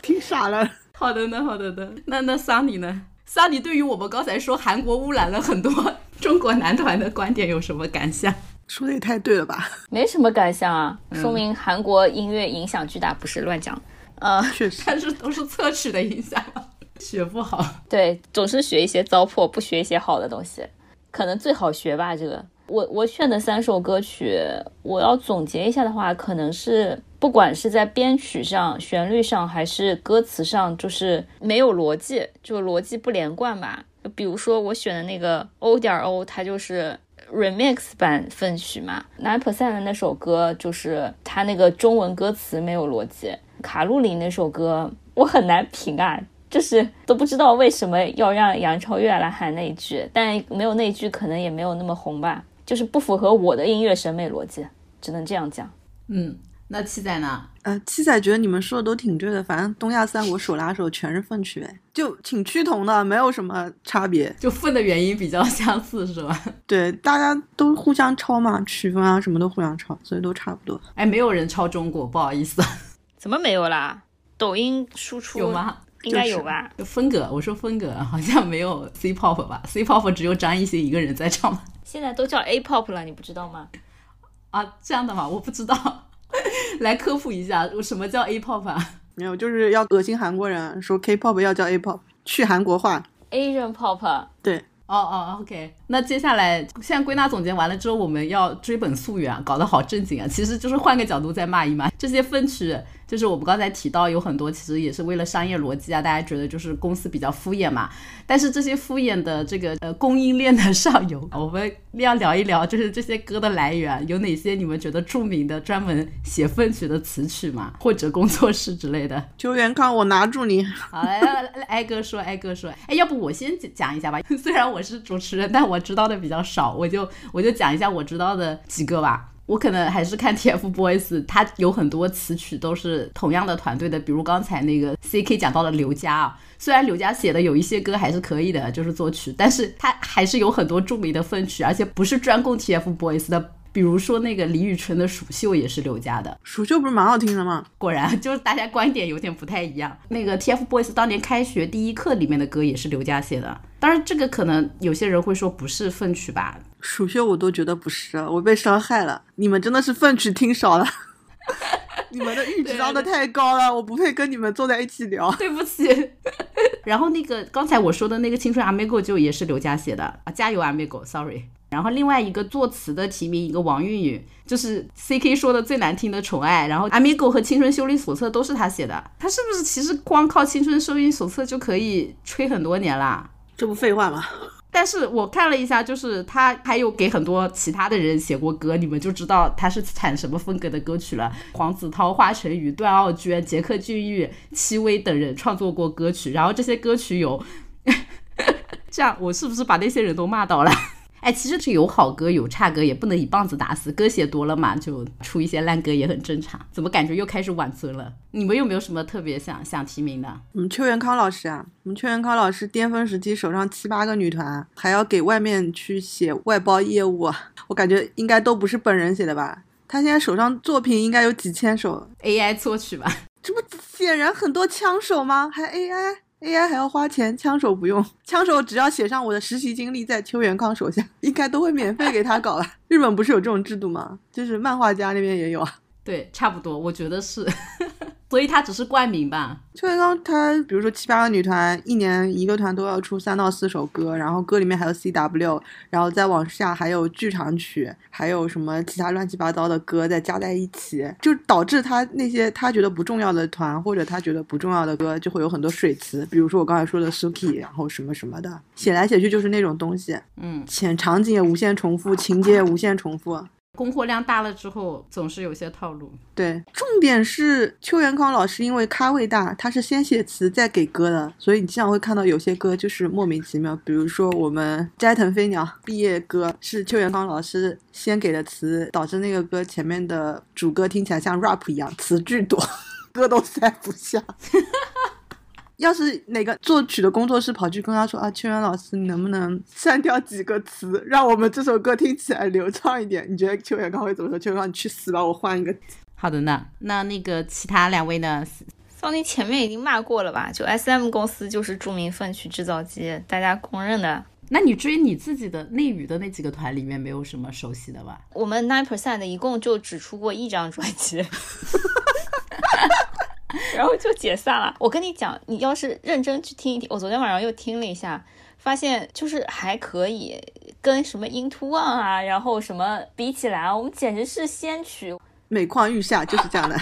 Speaker 3: 听傻了。
Speaker 2: 好的呢，好的呢。那那桑尼呢？桑尼对于我们刚才说韩国污染了很多中国男团的观点有什么感想？
Speaker 3: 说的也太对了吧？
Speaker 4: 没什么感想啊，说明韩国音乐影响巨大，不是乱讲。呃，
Speaker 3: 确实，
Speaker 2: 但是都是侧曲的影响，学不好。
Speaker 4: 对，总是学一些糟粕，不学一些好的东西，可能最好学吧。这个，我我选的三首歌曲，我要总结一下的话，可能是。不管是在编曲上、旋律上，还是歌词上，就是没有逻辑，就逻辑不连贯吧。比如说我选的那个 O 点 O，它就是 remix 版分曲嘛。Nine Percent 的那首歌，就是它那个中文歌词没有逻辑。卡路里那首歌，我很难评啊，就是都不知道为什么要让杨超越来喊那一句，但没有那句可能也没有那么红吧，就是不符合我的音乐审美逻辑，只能这样讲。
Speaker 2: 嗯。那七仔呢？
Speaker 3: 呃，七仔觉得你们说的都挺对的，反正东亚三国手拉手全是粪曲，就挺趋同的，没有什么差别，
Speaker 2: 就粪的原因比较相似，是吧？
Speaker 3: 对，大家都互相抄嘛，曲风啊什么都互相抄，所以都差不多。
Speaker 2: 哎，没有人抄中国，不好意思。
Speaker 4: 怎么没有啦？抖音输出
Speaker 2: 有吗？
Speaker 4: 应该有吧？
Speaker 2: 风格，我说风格好像没有 C pop 吧？C pop 只有张艺兴一个人在唱。
Speaker 4: 现在都叫 A pop 了，你不知道吗？
Speaker 2: 啊，这样的吗？我不知道。来科普一下，什么叫 A-pop 啊？
Speaker 3: 没有，就是要恶心韩国人，说 K-pop 要叫 A-pop，去韩国化。
Speaker 4: Asian pop。
Speaker 3: 对，
Speaker 2: 哦哦，OK。那接下来，现在归纳总结完了之后，我们要追本溯源，搞得好正经啊！其实就是换个角度再骂一骂这些分曲。就是我们刚才提到有很多，其实也是为了商业逻辑啊，大家觉得就是公司比较敷衍嘛。但是这些敷衍的这个呃供应链的上游，我们要聊一聊，就是这些歌的来源有哪些？你们觉得著名的专门写粪曲的词曲嘛，或者工作室之类的？
Speaker 3: 邱元康，我拿住你。
Speaker 2: 好，来挨个说，挨个说。哎，要不我先讲一下吧？虽然我是主持人，但我知道的比较少，我就我就讲一下我知道的几个吧。我可能还是看 TFBOYS，他有很多词曲都是同样的团队的，比如刚才那个 CK 讲到的刘佳啊，虽然刘佳写的有一些歌还是可以的，就是作曲，但是他还是有很多著名的分曲，而且不是专供 TFBOYS 的。比如说那个李宇春的《蜀绣》也是刘家的，《
Speaker 3: 蜀绣》不是蛮好听的吗？
Speaker 2: 果然就是大家观点有点不太一样。那个 TFBOYS 当年开学第一课里面的歌也是刘家写的，当然这个可能有些人会说不是粪曲吧，《
Speaker 3: 蜀绣》我都觉得不是，我被伤害了。你们真的是粪曲听少了，你们的阈值拉的太高了，我不配跟你们坐在一起聊。
Speaker 2: 对不起。然后那个刚才我说的那个《青春 Amigo》就也是刘家写的啊，加油 Amigo，Sorry。然后另外一个作词的提名一个王韵韵，就是 C K 说的最难听的宠爱。然后 Amigo 和青春修理手册都是他写的，他是不是其实光靠青春修理手册就可以吹很多年啦？
Speaker 3: 这不废话吗？
Speaker 2: 但是我看了一下，就是他还有给很多其他的人写过歌，你们就知道他是产什么风格的歌曲了。黄子韬、华晨宇、段奥娟、杰克隽逸、戚薇等人创作过歌曲，然后这些歌曲有，这样我是不是把那些人都骂到了？哎，其实是有好歌有差歌，也不能一棒子打死。歌写多了嘛，就出一些烂歌也很正常。怎么感觉又开始挽尊了？你们有没有什么特别想想提名的？
Speaker 3: 我们邱元康老师啊，我们邱元康老师巅峰时期手上七八个女团，还要给外面去写外包业务，我感觉应该都不是本人写的吧？他现在手上作品应该有几千首
Speaker 2: ，AI 作曲吧？
Speaker 3: 这不显然很多枪手吗？还 AI 还要花钱，枪手不用。枪手只要写上我的实习经历在邱元康手下，应该都会免费给他搞了。日本不是有这种制度吗？就是漫画家那边也有啊。
Speaker 2: 对，差不多，我觉得是。所以他只是冠名吧。
Speaker 3: 邱元刚他，比如说七八个女团，一年一个团都要出三到四首歌，然后歌里面还有 CW，然后再往下还有剧场曲，还有什么其他乱七八糟的歌再加在一起，就导致他那些他觉得不重要的团或者他觉得不重要的歌就会有很多水词，比如说我刚才说的 Suki，然后什么什么的，写来写去就是那种东西。
Speaker 2: 嗯，
Speaker 3: 前场景也无限重复，情节也无限重复。
Speaker 2: 供货量大了之后，总是有些套路。
Speaker 3: 对，重点是邱元康老师因为咖位大，他是先写词再给歌的，所以你经常会看到有些歌就是莫名其妙。比如说我们《斋藤飞鸟》毕业歌是邱元康老师先给的词，导致那个歌前面的主歌听起来像 rap 一样，词巨多，歌都塞不下。要是哪个作曲的工作室跑去跟他说啊，秋元老师，你能不能删掉几个词，让我们这首歌听起来流畅一点？你觉得秋元刚会怎么说？秋元刚，你去死吧，我换一个。
Speaker 2: 好的呢，那那个其他两位呢？
Speaker 4: 桑尼前面已经骂过了吧？就 S M 公司就是著名粪曲制造机，大家公认的。
Speaker 2: 那你追你自己的内娱的那几个团里面，没有什么熟悉的吧？
Speaker 4: 我们 Nine Percent 一共就只出过一张专辑。然后就解散了。我跟你讲，你要是认真去听一听，我昨天晚上又听了一下，发现就是还可以，跟什么 Into One 啊，然后什么比起来啊，我们简直是先驱，
Speaker 3: 每况愈下，就是这样的。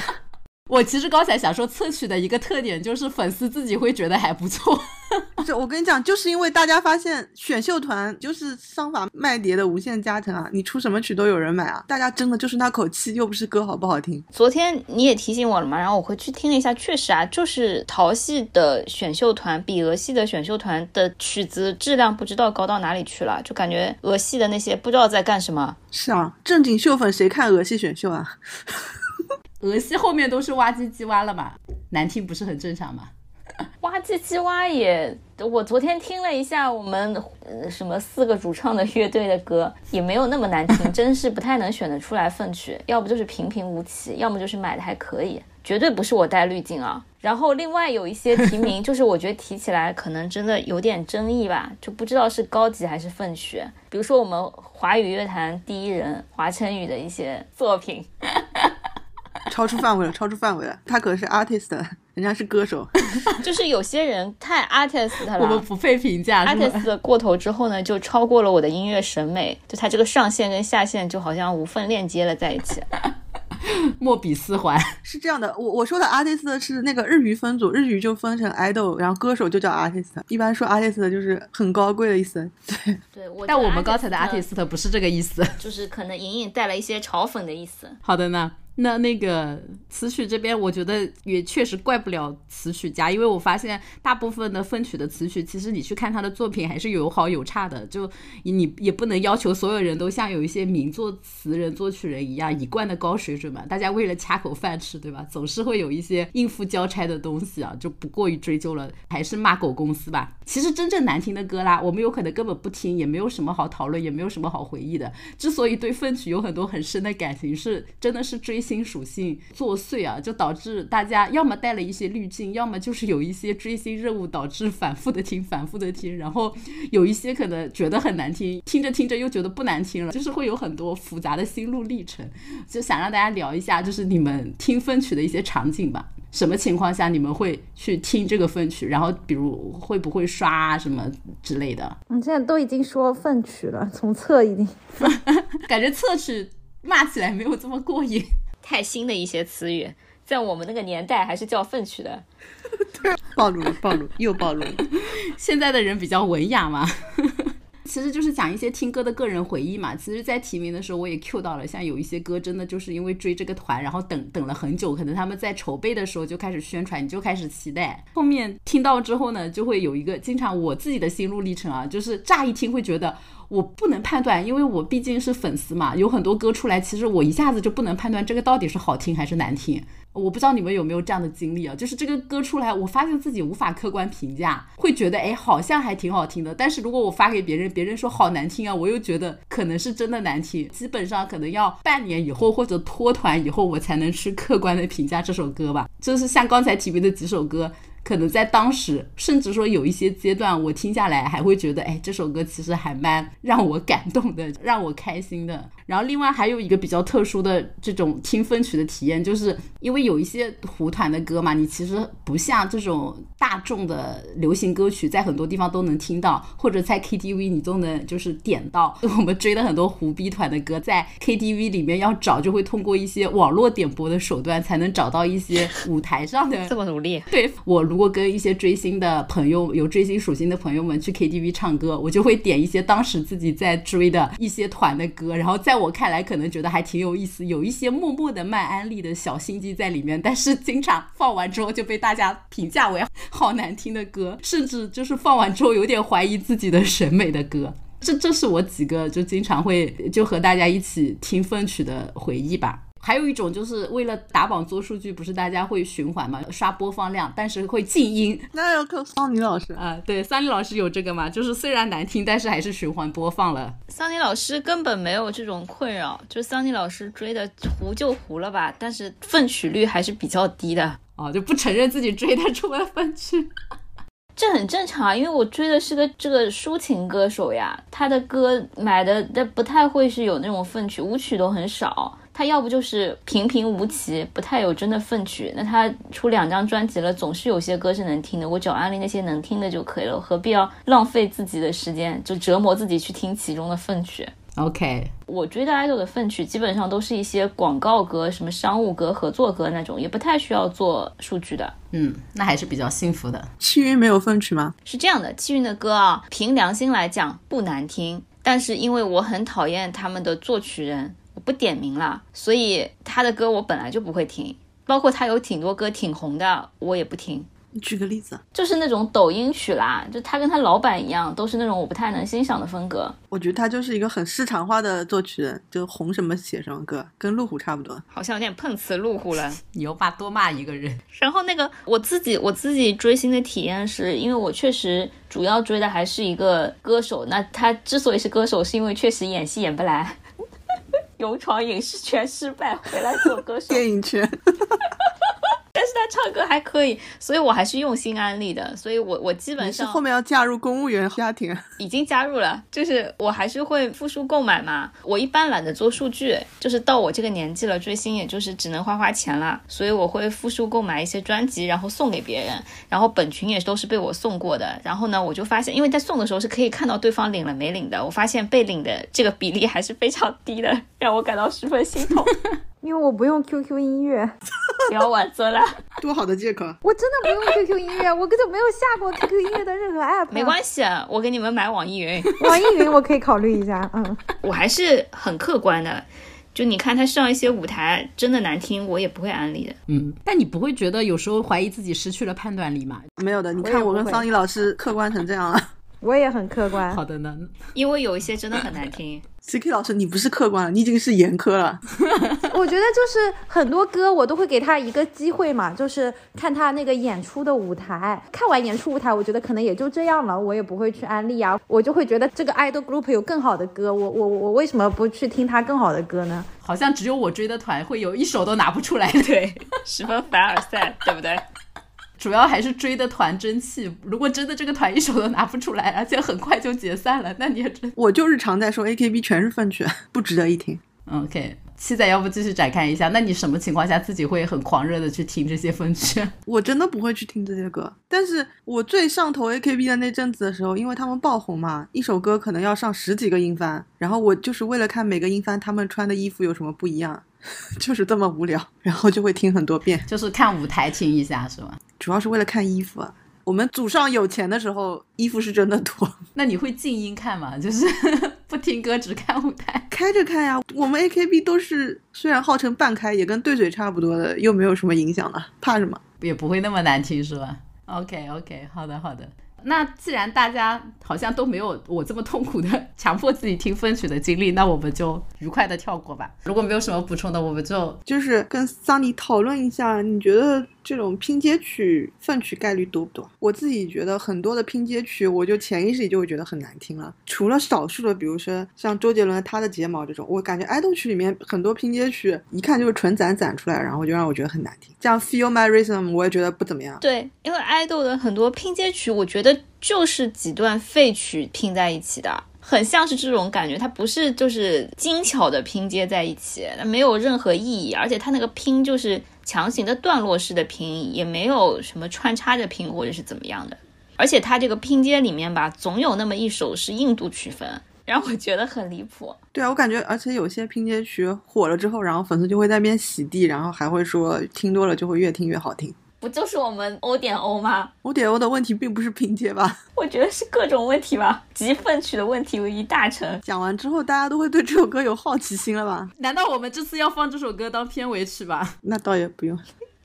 Speaker 2: 我其实刚才想说，侧曲的一个特点就是粉丝自己会觉得还不错。
Speaker 3: 就我跟你讲，就是因为大家发现选秀团就是商法卖碟的无限加成啊，你出什么曲都有人买啊，大家争的就是那口气，又不是歌好不好听。
Speaker 4: 昨天你也提醒我了嘛，然后我回去听了一下，确实啊，就是淘系的选秀团比俄系的选秀团的曲子质量不知道高到哪里去了，就感觉俄系的那些不知道在干什么。
Speaker 3: 是啊，正经秀粉谁看俄系选秀啊？
Speaker 2: 俄系后面都是挖机机挖了嘛，难听不是很正常吗？
Speaker 4: 挖机机挖也，我昨天听了一下我们呃什么四个主唱的乐队的歌，也没有那么难听，真是不太能选得出来粪曲，要不就是平平无奇，要么就是买的还可以，绝对不是我带滤镜啊。然后另外有一些提名，就是我觉得提起来可能真的有点争议吧，就不知道是高级还是粪曲。比如说我们华语乐坛第一人华晨宇的一些作品。
Speaker 3: 超出范围了，超出范围了。他可是 artist，人家是歌手。
Speaker 4: 就是有些人太 artist 了，
Speaker 2: 我们不配评价。
Speaker 4: artist 过头之后呢，就超过了我的音乐审美。就他这个上限跟下限就好像无缝链接了在一起。
Speaker 2: 莫比斯环
Speaker 3: 是这样的，我我说的 artist 是那个日语分组，日语就分成 idol，然后歌手就叫 artist。一般说 artist 就是很高贵的意思。
Speaker 4: 对对，
Speaker 2: 但我们刚才的 artist 不是这个意思，
Speaker 4: 就是可能隐隐带了一些嘲讽的意思。
Speaker 2: 好的呢。那那个词曲这边，我觉得也确实怪不了词曲家，因为我发现大部分的分曲的词曲，其实你去看他的作品还是有好有差的。就你也不能要求所有人都像有一些名作词人、作曲人一样一贯的高水准嘛。大家为了掐口饭吃，对吧？总是会有一些应付交差的东西啊，就不过于追究了。还是骂狗公司吧。其实真正难听的歌啦，我们有可能根本不听，也没有什么好讨论，也没有什么好回忆的。之所以对分曲有很多很深的感情，是真的是追。星属性作祟啊，就导致大家要么带了一些滤镜，要么就是有一些追星任务导致反复的听，反复的听，然后有一些可能觉得很难听，听着听着又觉得不难听了，就是会有很多复杂的心路历程。就想让大家聊一下，就是你们听分曲的一些场景吧。什么情况下你们会去听这个分曲？然后比如会不会刷什么之类的？
Speaker 5: 你现在都已经说分曲了，从侧已经
Speaker 2: 感觉侧曲骂起来没有这么过瘾。
Speaker 4: 太新的一些词语，在我们那个年代还是叫粪曲的。
Speaker 3: 暴露了，暴露又暴露了。
Speaker 2: 现在的人比较文雅嘛，其实就是讲一些听歌的个人回忆嘛。其实，在提名的时候我也 Q 到了，像有一些歌真的就是因为追这个团，然后等等了很久，可能他们在筹备的时候就开始宣传，你就开始期待。后面听到之后呢，就会有一个经常我自己的心路历程啊，就是乍一听会觉得。我不能判断，因为我毕竟是粉丝嘛，有很多歌出来，其实我一下子就不能判断这个到底是好听还是难听。我不知道你们有没有这样的经历啊？就是这个歌出来，我发现自己无法客观评价，会觉得哎好像还挺好听的，但是如果我发给别人，别人说好难听啊，我又觉得可能是真的难听。基本上可能要半年以后或者脱团以后，我才能去客观的评价这首歌吧。就是像刚才提名的几首歌。可能在当时，甚至说有一些阶段，我听下来还会觉得，哎，这首歌其实还蛮让我感动的，让我开心的。然后另外还有一个比较特殊的这种听分曲的体验，就是因为有一些胡团的歌嘛，你其实不像这种大众的流行歌曲，在很多地方都能听到，或者在 KTV 你都能就是点到。我们追的很多胡逼团的歌，在 KTV 里面要找，就会通过一些网络点播的手段，才能找到一些舞台上的。
Speaker 4: 这么努力，
Speaker 2: 对我如。我跟一些追星的朋友、有追星属性的朋友们去 KTV 唱歌，我就会点一些当时自己在追的一些团的歌，然后在我看来可能觉得还挺有意思，有一些默默的卖安利的小心机在里面，但是经常放完之后就被大家评价为好难听的歌，甚至就是放完之后有点怀疑自己的审美的歌。这这是我几个就经常会就和大家一起听分曲的回忆吧。还有一种就是为了打榜做数据，不是大家会循环嘛，刷播放量，但是会静音。
Speaker 3: 那要靠桑尼老师
Speaker 2: 啊，对，桑尼老师有这个嘛？就是虽然难听，但是还是循环播放了。
Speaker 4: 桑尼老师根本没有这种困扰，就桑尼老师追的糊就糊了吧，但是分曲率还是比较低的
Speaker 2: 啊，就不承认自己追的出了分曲，
Speaker 4: 这很正常啊，因为我追的是个这个抒情歌手呀，他的歌买的但不太会是有那种分曲，舞曲都很少。他要不就是平平无奇，不太有真的奋曲。那他出两张专辑了，总是有些歌是能听的。我只要安利那些能听的就可以了，何必要浪费自己的时间，就折磨自己去听其中的粪曲
Speaker 2: ？OK，
Speaker 4: 我追的 idol 的粪曲基本上都是一些广告歌、什么商务歌、合作歌那种，也不太需要做数据的。
Speaker 2: 嗯，那还是比较幸福的。
Speaker 3: 气运没有粪曲吗？
Speaker 4: 是这样的，气运的歌啊，凭良心来讲不难听，但是因为我很讨厌他们的作曲人。不点名了，所以他的歌我本来就不会听，包括他有挺多歌挺红的，我也不听。
Speaker 3: 你举个例子，
Speaker 4: 就是那种抖音曲啦，就他跟他老板一样，都是那种我不太能欣赏的风格。
Speaker 3: 我觉得他就是一个很市场化的作曲人，就红什么写什么歌，跟路虎差不多。
Speaker 4: 好像有点碰瓷路虎了，
Speaker 2: 你又骂多骂一个人。
Speaker 4: 然后那个我自己我自己追星的体验是，因为我确实主要追的还是一个歌手，那他之所以是歌手，是因为确实演戏演不来。勇闯影视圈失败，回来做歌手。
Speaker 3: 电影圈。
Speaker 4: 但是他唱歌还可以，所以我还是用心安利的。所以我我基本上
Speaker 3: 后面要嫁入公务员家庭，
Speaker 4: 已经加入了，就是我还是会复述购买嘛。我一般懒得做数据，就是到我这个年纪了，追星也就是只能花花钱了，所以我会复述购买一些专辑，然后送给别人。然后本群也都是被我送过的。然后呢，我就发现，因为在送的时候是可以看到对方领了没领的，我发现被领的这个比例还是非常低的，让我感到十分心痛。
Speaker 5: 因为我不用 QQ 音乐，
Speaker 4: 不要晚做了，
Speaker 3: 多好的借口！
Speaker 5: 我真的不用 QQ 音乐，我根本没有下过 QQ 音乐的任何 app。
Speaker 4: 没关系，我给你们买网易云。
Speaker 5: 网易云我可以考虑一下，嗯。
Speaker 4: 我还是很客观的，就你看他上一些舞台真的难听，我也不会安利的。
Speaker 2: 嗯，但你不会觉得有时候怀疑自己失去了判断力吗？
Speaker 3: 没有的，你看我跟桑尼老师客观成这样了。
Speaker 5: 我也很客观。
Speaker 2: 好的呢，
Speaker 4: 因为有一些真的很难听。
Speaker 3: C.K. 老师，你不是客观了，你已经是严苛了。
Speaker 5: 我觉得就是很多歌我都会给他一个机会嘛，就是看他那个演出的舞台。看完演出舞台，我觉得可能也就这样了，我也不会去安利啊。我就会觉得这个 idol group 有更好的歌，我我我为什么不去听他更好的歌呢？
Speaker 2: 好像只有我追的团会有一首都拿不出来，
Speaker 4: 对，十分凡尔赛，对不对？
Speaker 2: 主要还是追的团争气。如果真的这个团一首都拿不出来，而且很快就解散了，那你也真
Speaker 3: 我就日常在说 AKB 全是粪圈，不值得一听。
Speaker 2: OK，七仔要不继续展开一下？那你什么情况下自己会很狂热的去听这些粪曲？
Speaker 3: 我真的不会去听这些歌，但是我最上头 AKB 的那阵子的时候，因为他们爆红嘛，一首歌可能要上十几个音翻，然后我就是为了看每个音翻他们穿的衣服有什么不一样。就是这么无聊，然后就会听很多遍，
Speaker 2: 就是看舞台听一下，是吧？
Speaker 3: 主要是为了看衣服啊。我们祖上有钱的时候，衣服是真的多。
Speaker 2: 那你会静音看吗？就是 不听歌，只看舞台？
Speaker 3: 开着看呀。我们 AKB 都是虽然号称半开，也跟对嘴差不多的，又没有什么影响的，怕什么？
Speaker 2: 也不会那么难听，是吧？OK OK，好的好的。那既然大家好像都没有我这么痛苦的 强迫自己听分曲的经历，那我们就愉快的跳过吧。如果没有什么补充的，我们就
Speaker 3: 就是跟桑尼讨论一下，你觉得这种拼接曲分曲概率多不多？我自己觉得很多的拼接曲，我就潜意识里就会觉得很难听了。除了少数的，比如说像周杰伦的《他的睫毛》这种，我感觉爱豆曲里面很多拼接曲一看就是纯攒攒出来，然后就让我觉得很难听。像《Feel My Rhythm》，我也觉得不怎么样。
Speaker 4: 对，因为爱豆的很多拼接曲，我觉得就是几段废曲拼在一起的，很像是这种感觉。它不是就是精巧的拼接在一起，它没有任何意义，而且它那个拼就是强行的段落式的拼，也没有什么穿插着拼或者是怎么样的。而且它这个拼接里面吧，总有那么一首是印度曲风，让我觉得很离谱。
Speaker 3: 对啊，我感觉，而且有些拼接曲火了之后，然后粉丝就会在那边洗地，然后还会说听多了就会越听越好听。
Speaker 4: 不就是我们欧点欧吗？
Speaker 3: 欧点欧的问题并不是拼接吧？
Speaker 4: 我觉得是各种问题吧，集粪曲的问题为一大成。
Speaker 3: 讲完之后，大家都会对这首歌有好奇心了吧？
Speaker 2: 难道我们这次要放这首歌当片尾曲吧？
Speaker 3: 那倒也不用。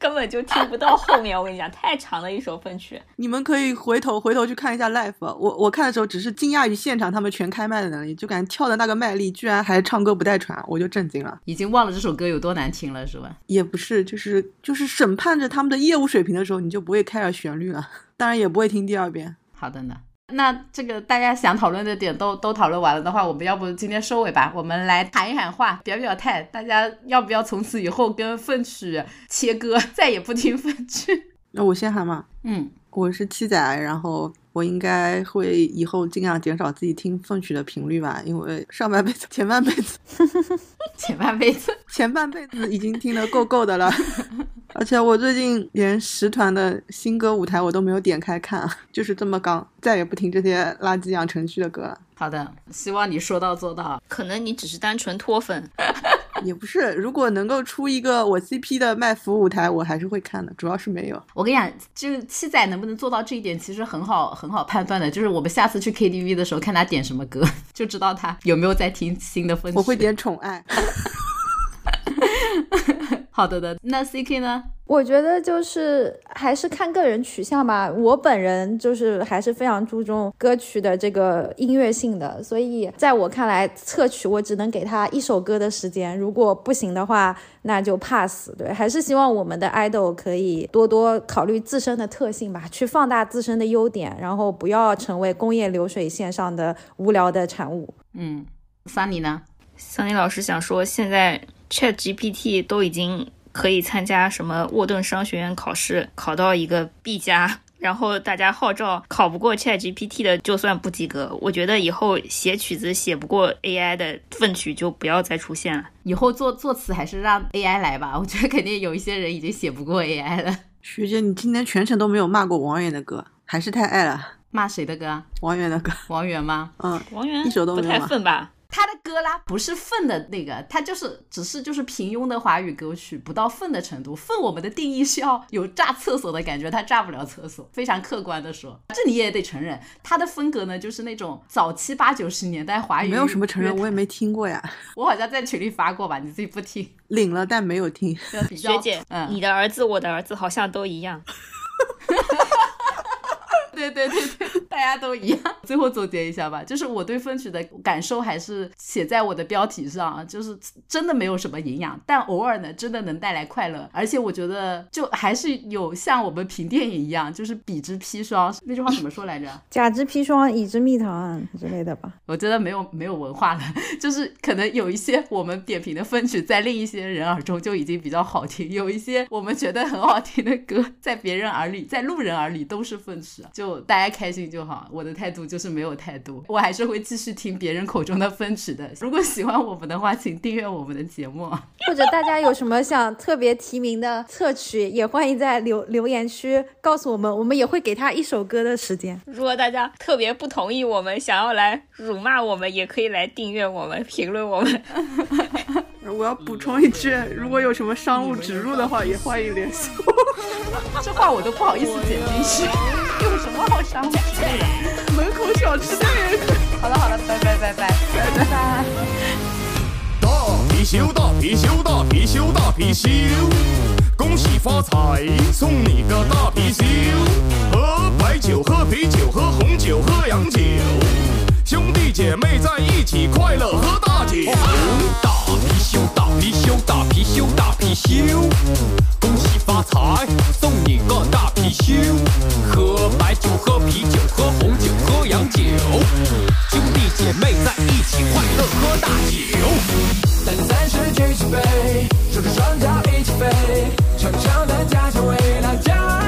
Speaker 4: 根本就听不到后面，我跟你讲，太长了一首分曲。
Speaker 3: 你们可以回头回头去看一下 live，我我看的时候只是惊讶于现场他们全开麦的能力，就感觉跳的那个麦力，居然还唱歌不带喘，我就震惊了。
Speaker 2: 已经忘了这首歌有多难听了，是吧？
Speaker 3: 也不是，就是就是审判着他们的业务水平的时候，你就不会开着旋律了，当然也不会听第二遍。
Speaker 2: 好的呢。那这个大家想讨论的点都都讨论完了的话，我们要不今天收尾吧？我们来喊一喊话，表表态，大家要不要从此以后跟粪曲切割，再也不听粪曲？
Speaker 3: 那我先喊嘛。
Speaker 2: 嗯，
Speaker 3: 我是七仔，然后我应该会以后尽量减少自己听粪曲的频率吧，因为上半辈子、前半辈子、
Speaker 2: 前半辈子、
Speaker 3: 前半辈子已经听得够够的了。而且我最近连十团的新歌舞台我都没有点开看，就是这么刚，再也不听这些垃圾养成序的歌了。
Speaker 2: 好的，希望你说到做到。
Speaker 4: 可能你只是单纯脱粉，
Speaker 3: 也不是。如果能够出一个我 CP 的卖腐舞台，我还是会看的。主要是没有。
Speaker 2: 我跟你讲，就是七仔能不能做到这一点，其实很好很好判断的。就是我们下次去 KTV 的时候，看他点什么歌，就知道他有没有在听新的分曲。
Speaker 3: 我会点宠爱。
Speaker 2: 好的的，那 C K 呢？
Speaker 5: 我觉得就是还是看个人取向吧。我本人就是还是非常注重歌曲的这个音乐性的，所以在我看来，侧曲我只能给他一首歌的时间。如果不行的话，那就 pass。对，还是希望我们的 idol 可以多多考虑自身的特性吧，去放大自身的优点，然后不要成为工业流水线上的无聊的产物。
Speaker 2: 嗯，桑尼呢？
Speaker 4: 桑尼老师想说，现在。Chat GPT 都已经可以参加什么沃顿商学院考试，考到一个 B 加，然后大家号召考不过 Chat GPT 的就算不及格。我觉得以后写曲子写不过 AI 的粪曲就不要再出现了。
Speaker 2: 以后作作词还是让 AI 来吧，我觉得肯定有一些人已经写不过 AI 了。
Speaker 3: 学姐，你今天全程都没有骂过王源的歌，还是太爱了。
Speaker 2: 骂谁的歌？
Speaker 3: 王源的歌。
Speaker 2: 王源吗？
Speaker 3: 嗯，
Speaker 4: 王源
Speaker 3: 一首都没
Speaker 4: 不太粪吧？
Speaker 2: 他的歌啦，不是粪的那个，他就是只是就是平庸的华语歌曲，不到粪的程度。粪我们的定义是要有炸厕所的感觉，他炸不了厕所。非常客观的说，这你也得承认，他的风格呢，就是那种早期八九十年代华语。
Speaker 3: 没有什么承认，我也没听过呀。
Speaker 2: 我好像在群里发过吧，你自己不听。
Speaker 3: 领了但没有听。
Speaker 4: 学姐，嗯，你的儿子，我的儿子好像都一样。
Speaker 2: 对对对对，大家都一样。最后总结一下吧，就是我对分曲的感受还是写在我的标题上，就是真的没有什么营养，但偶尔呢，真的能带来快乐。而且我觉得，就还是有像我们评电影一样，就是彼之砒霜那句话怎么说来着？
Speaker 5: 甲之砒霜，乙之蜜糖之类的吧。
Speaker 2: 我觉得没有没有文化了，就是可能有一些我们点评的分曲，在另一些人耳中就已经比较好听，有一些我们觉得很好听的歌，在别人耳里，在路人耳里都是粪曲，就。就大家开心就好，我的态度就是没有态度，我还是会继续听别人口中的分值的。如果喜欢我们的话，请订阅我们的节目，
Speaker 5: 或者大家有什么想特别提名的侧曲，也欢迎在留留言区告诉我们，我们也会给他一首歌的时间。
Speaker 4: 如果大家特别不同意我们，想要来辱骂我们，也可以来订阅我们，评论我们。
Speaker 3: 我要补充一句，如果有什么商务植入的话，也欢迎联系我。
Speaker 2: 这话我都不好意思剪进去，用什么好商务植入的？
Speaker 3: 门口小吃店。
Speaker 2: 好了好了，拜拜拜拜拜拜。
Speaker 6: 大貔貅大貔貅大貔貅大貔貅。
Speaker 7: 恭喜发财，送你个大貔貅，喝白酒，喝啤酒，喝红酒，喝洋酒，兄弟姐妹在一起快乐喝大酒。
Speaker 8: 大貔貅，大貔貅，大貔貅，大貔貅，恭喜发财，送你个大貔貅，喝白酒，喝啤酒，喝红酒，喝洋酒，兄弟姐妹在一起快乐喝大酒。
Speaker 9: 三三十举起杯，双手双脚一起飞，长长的家乡味大家。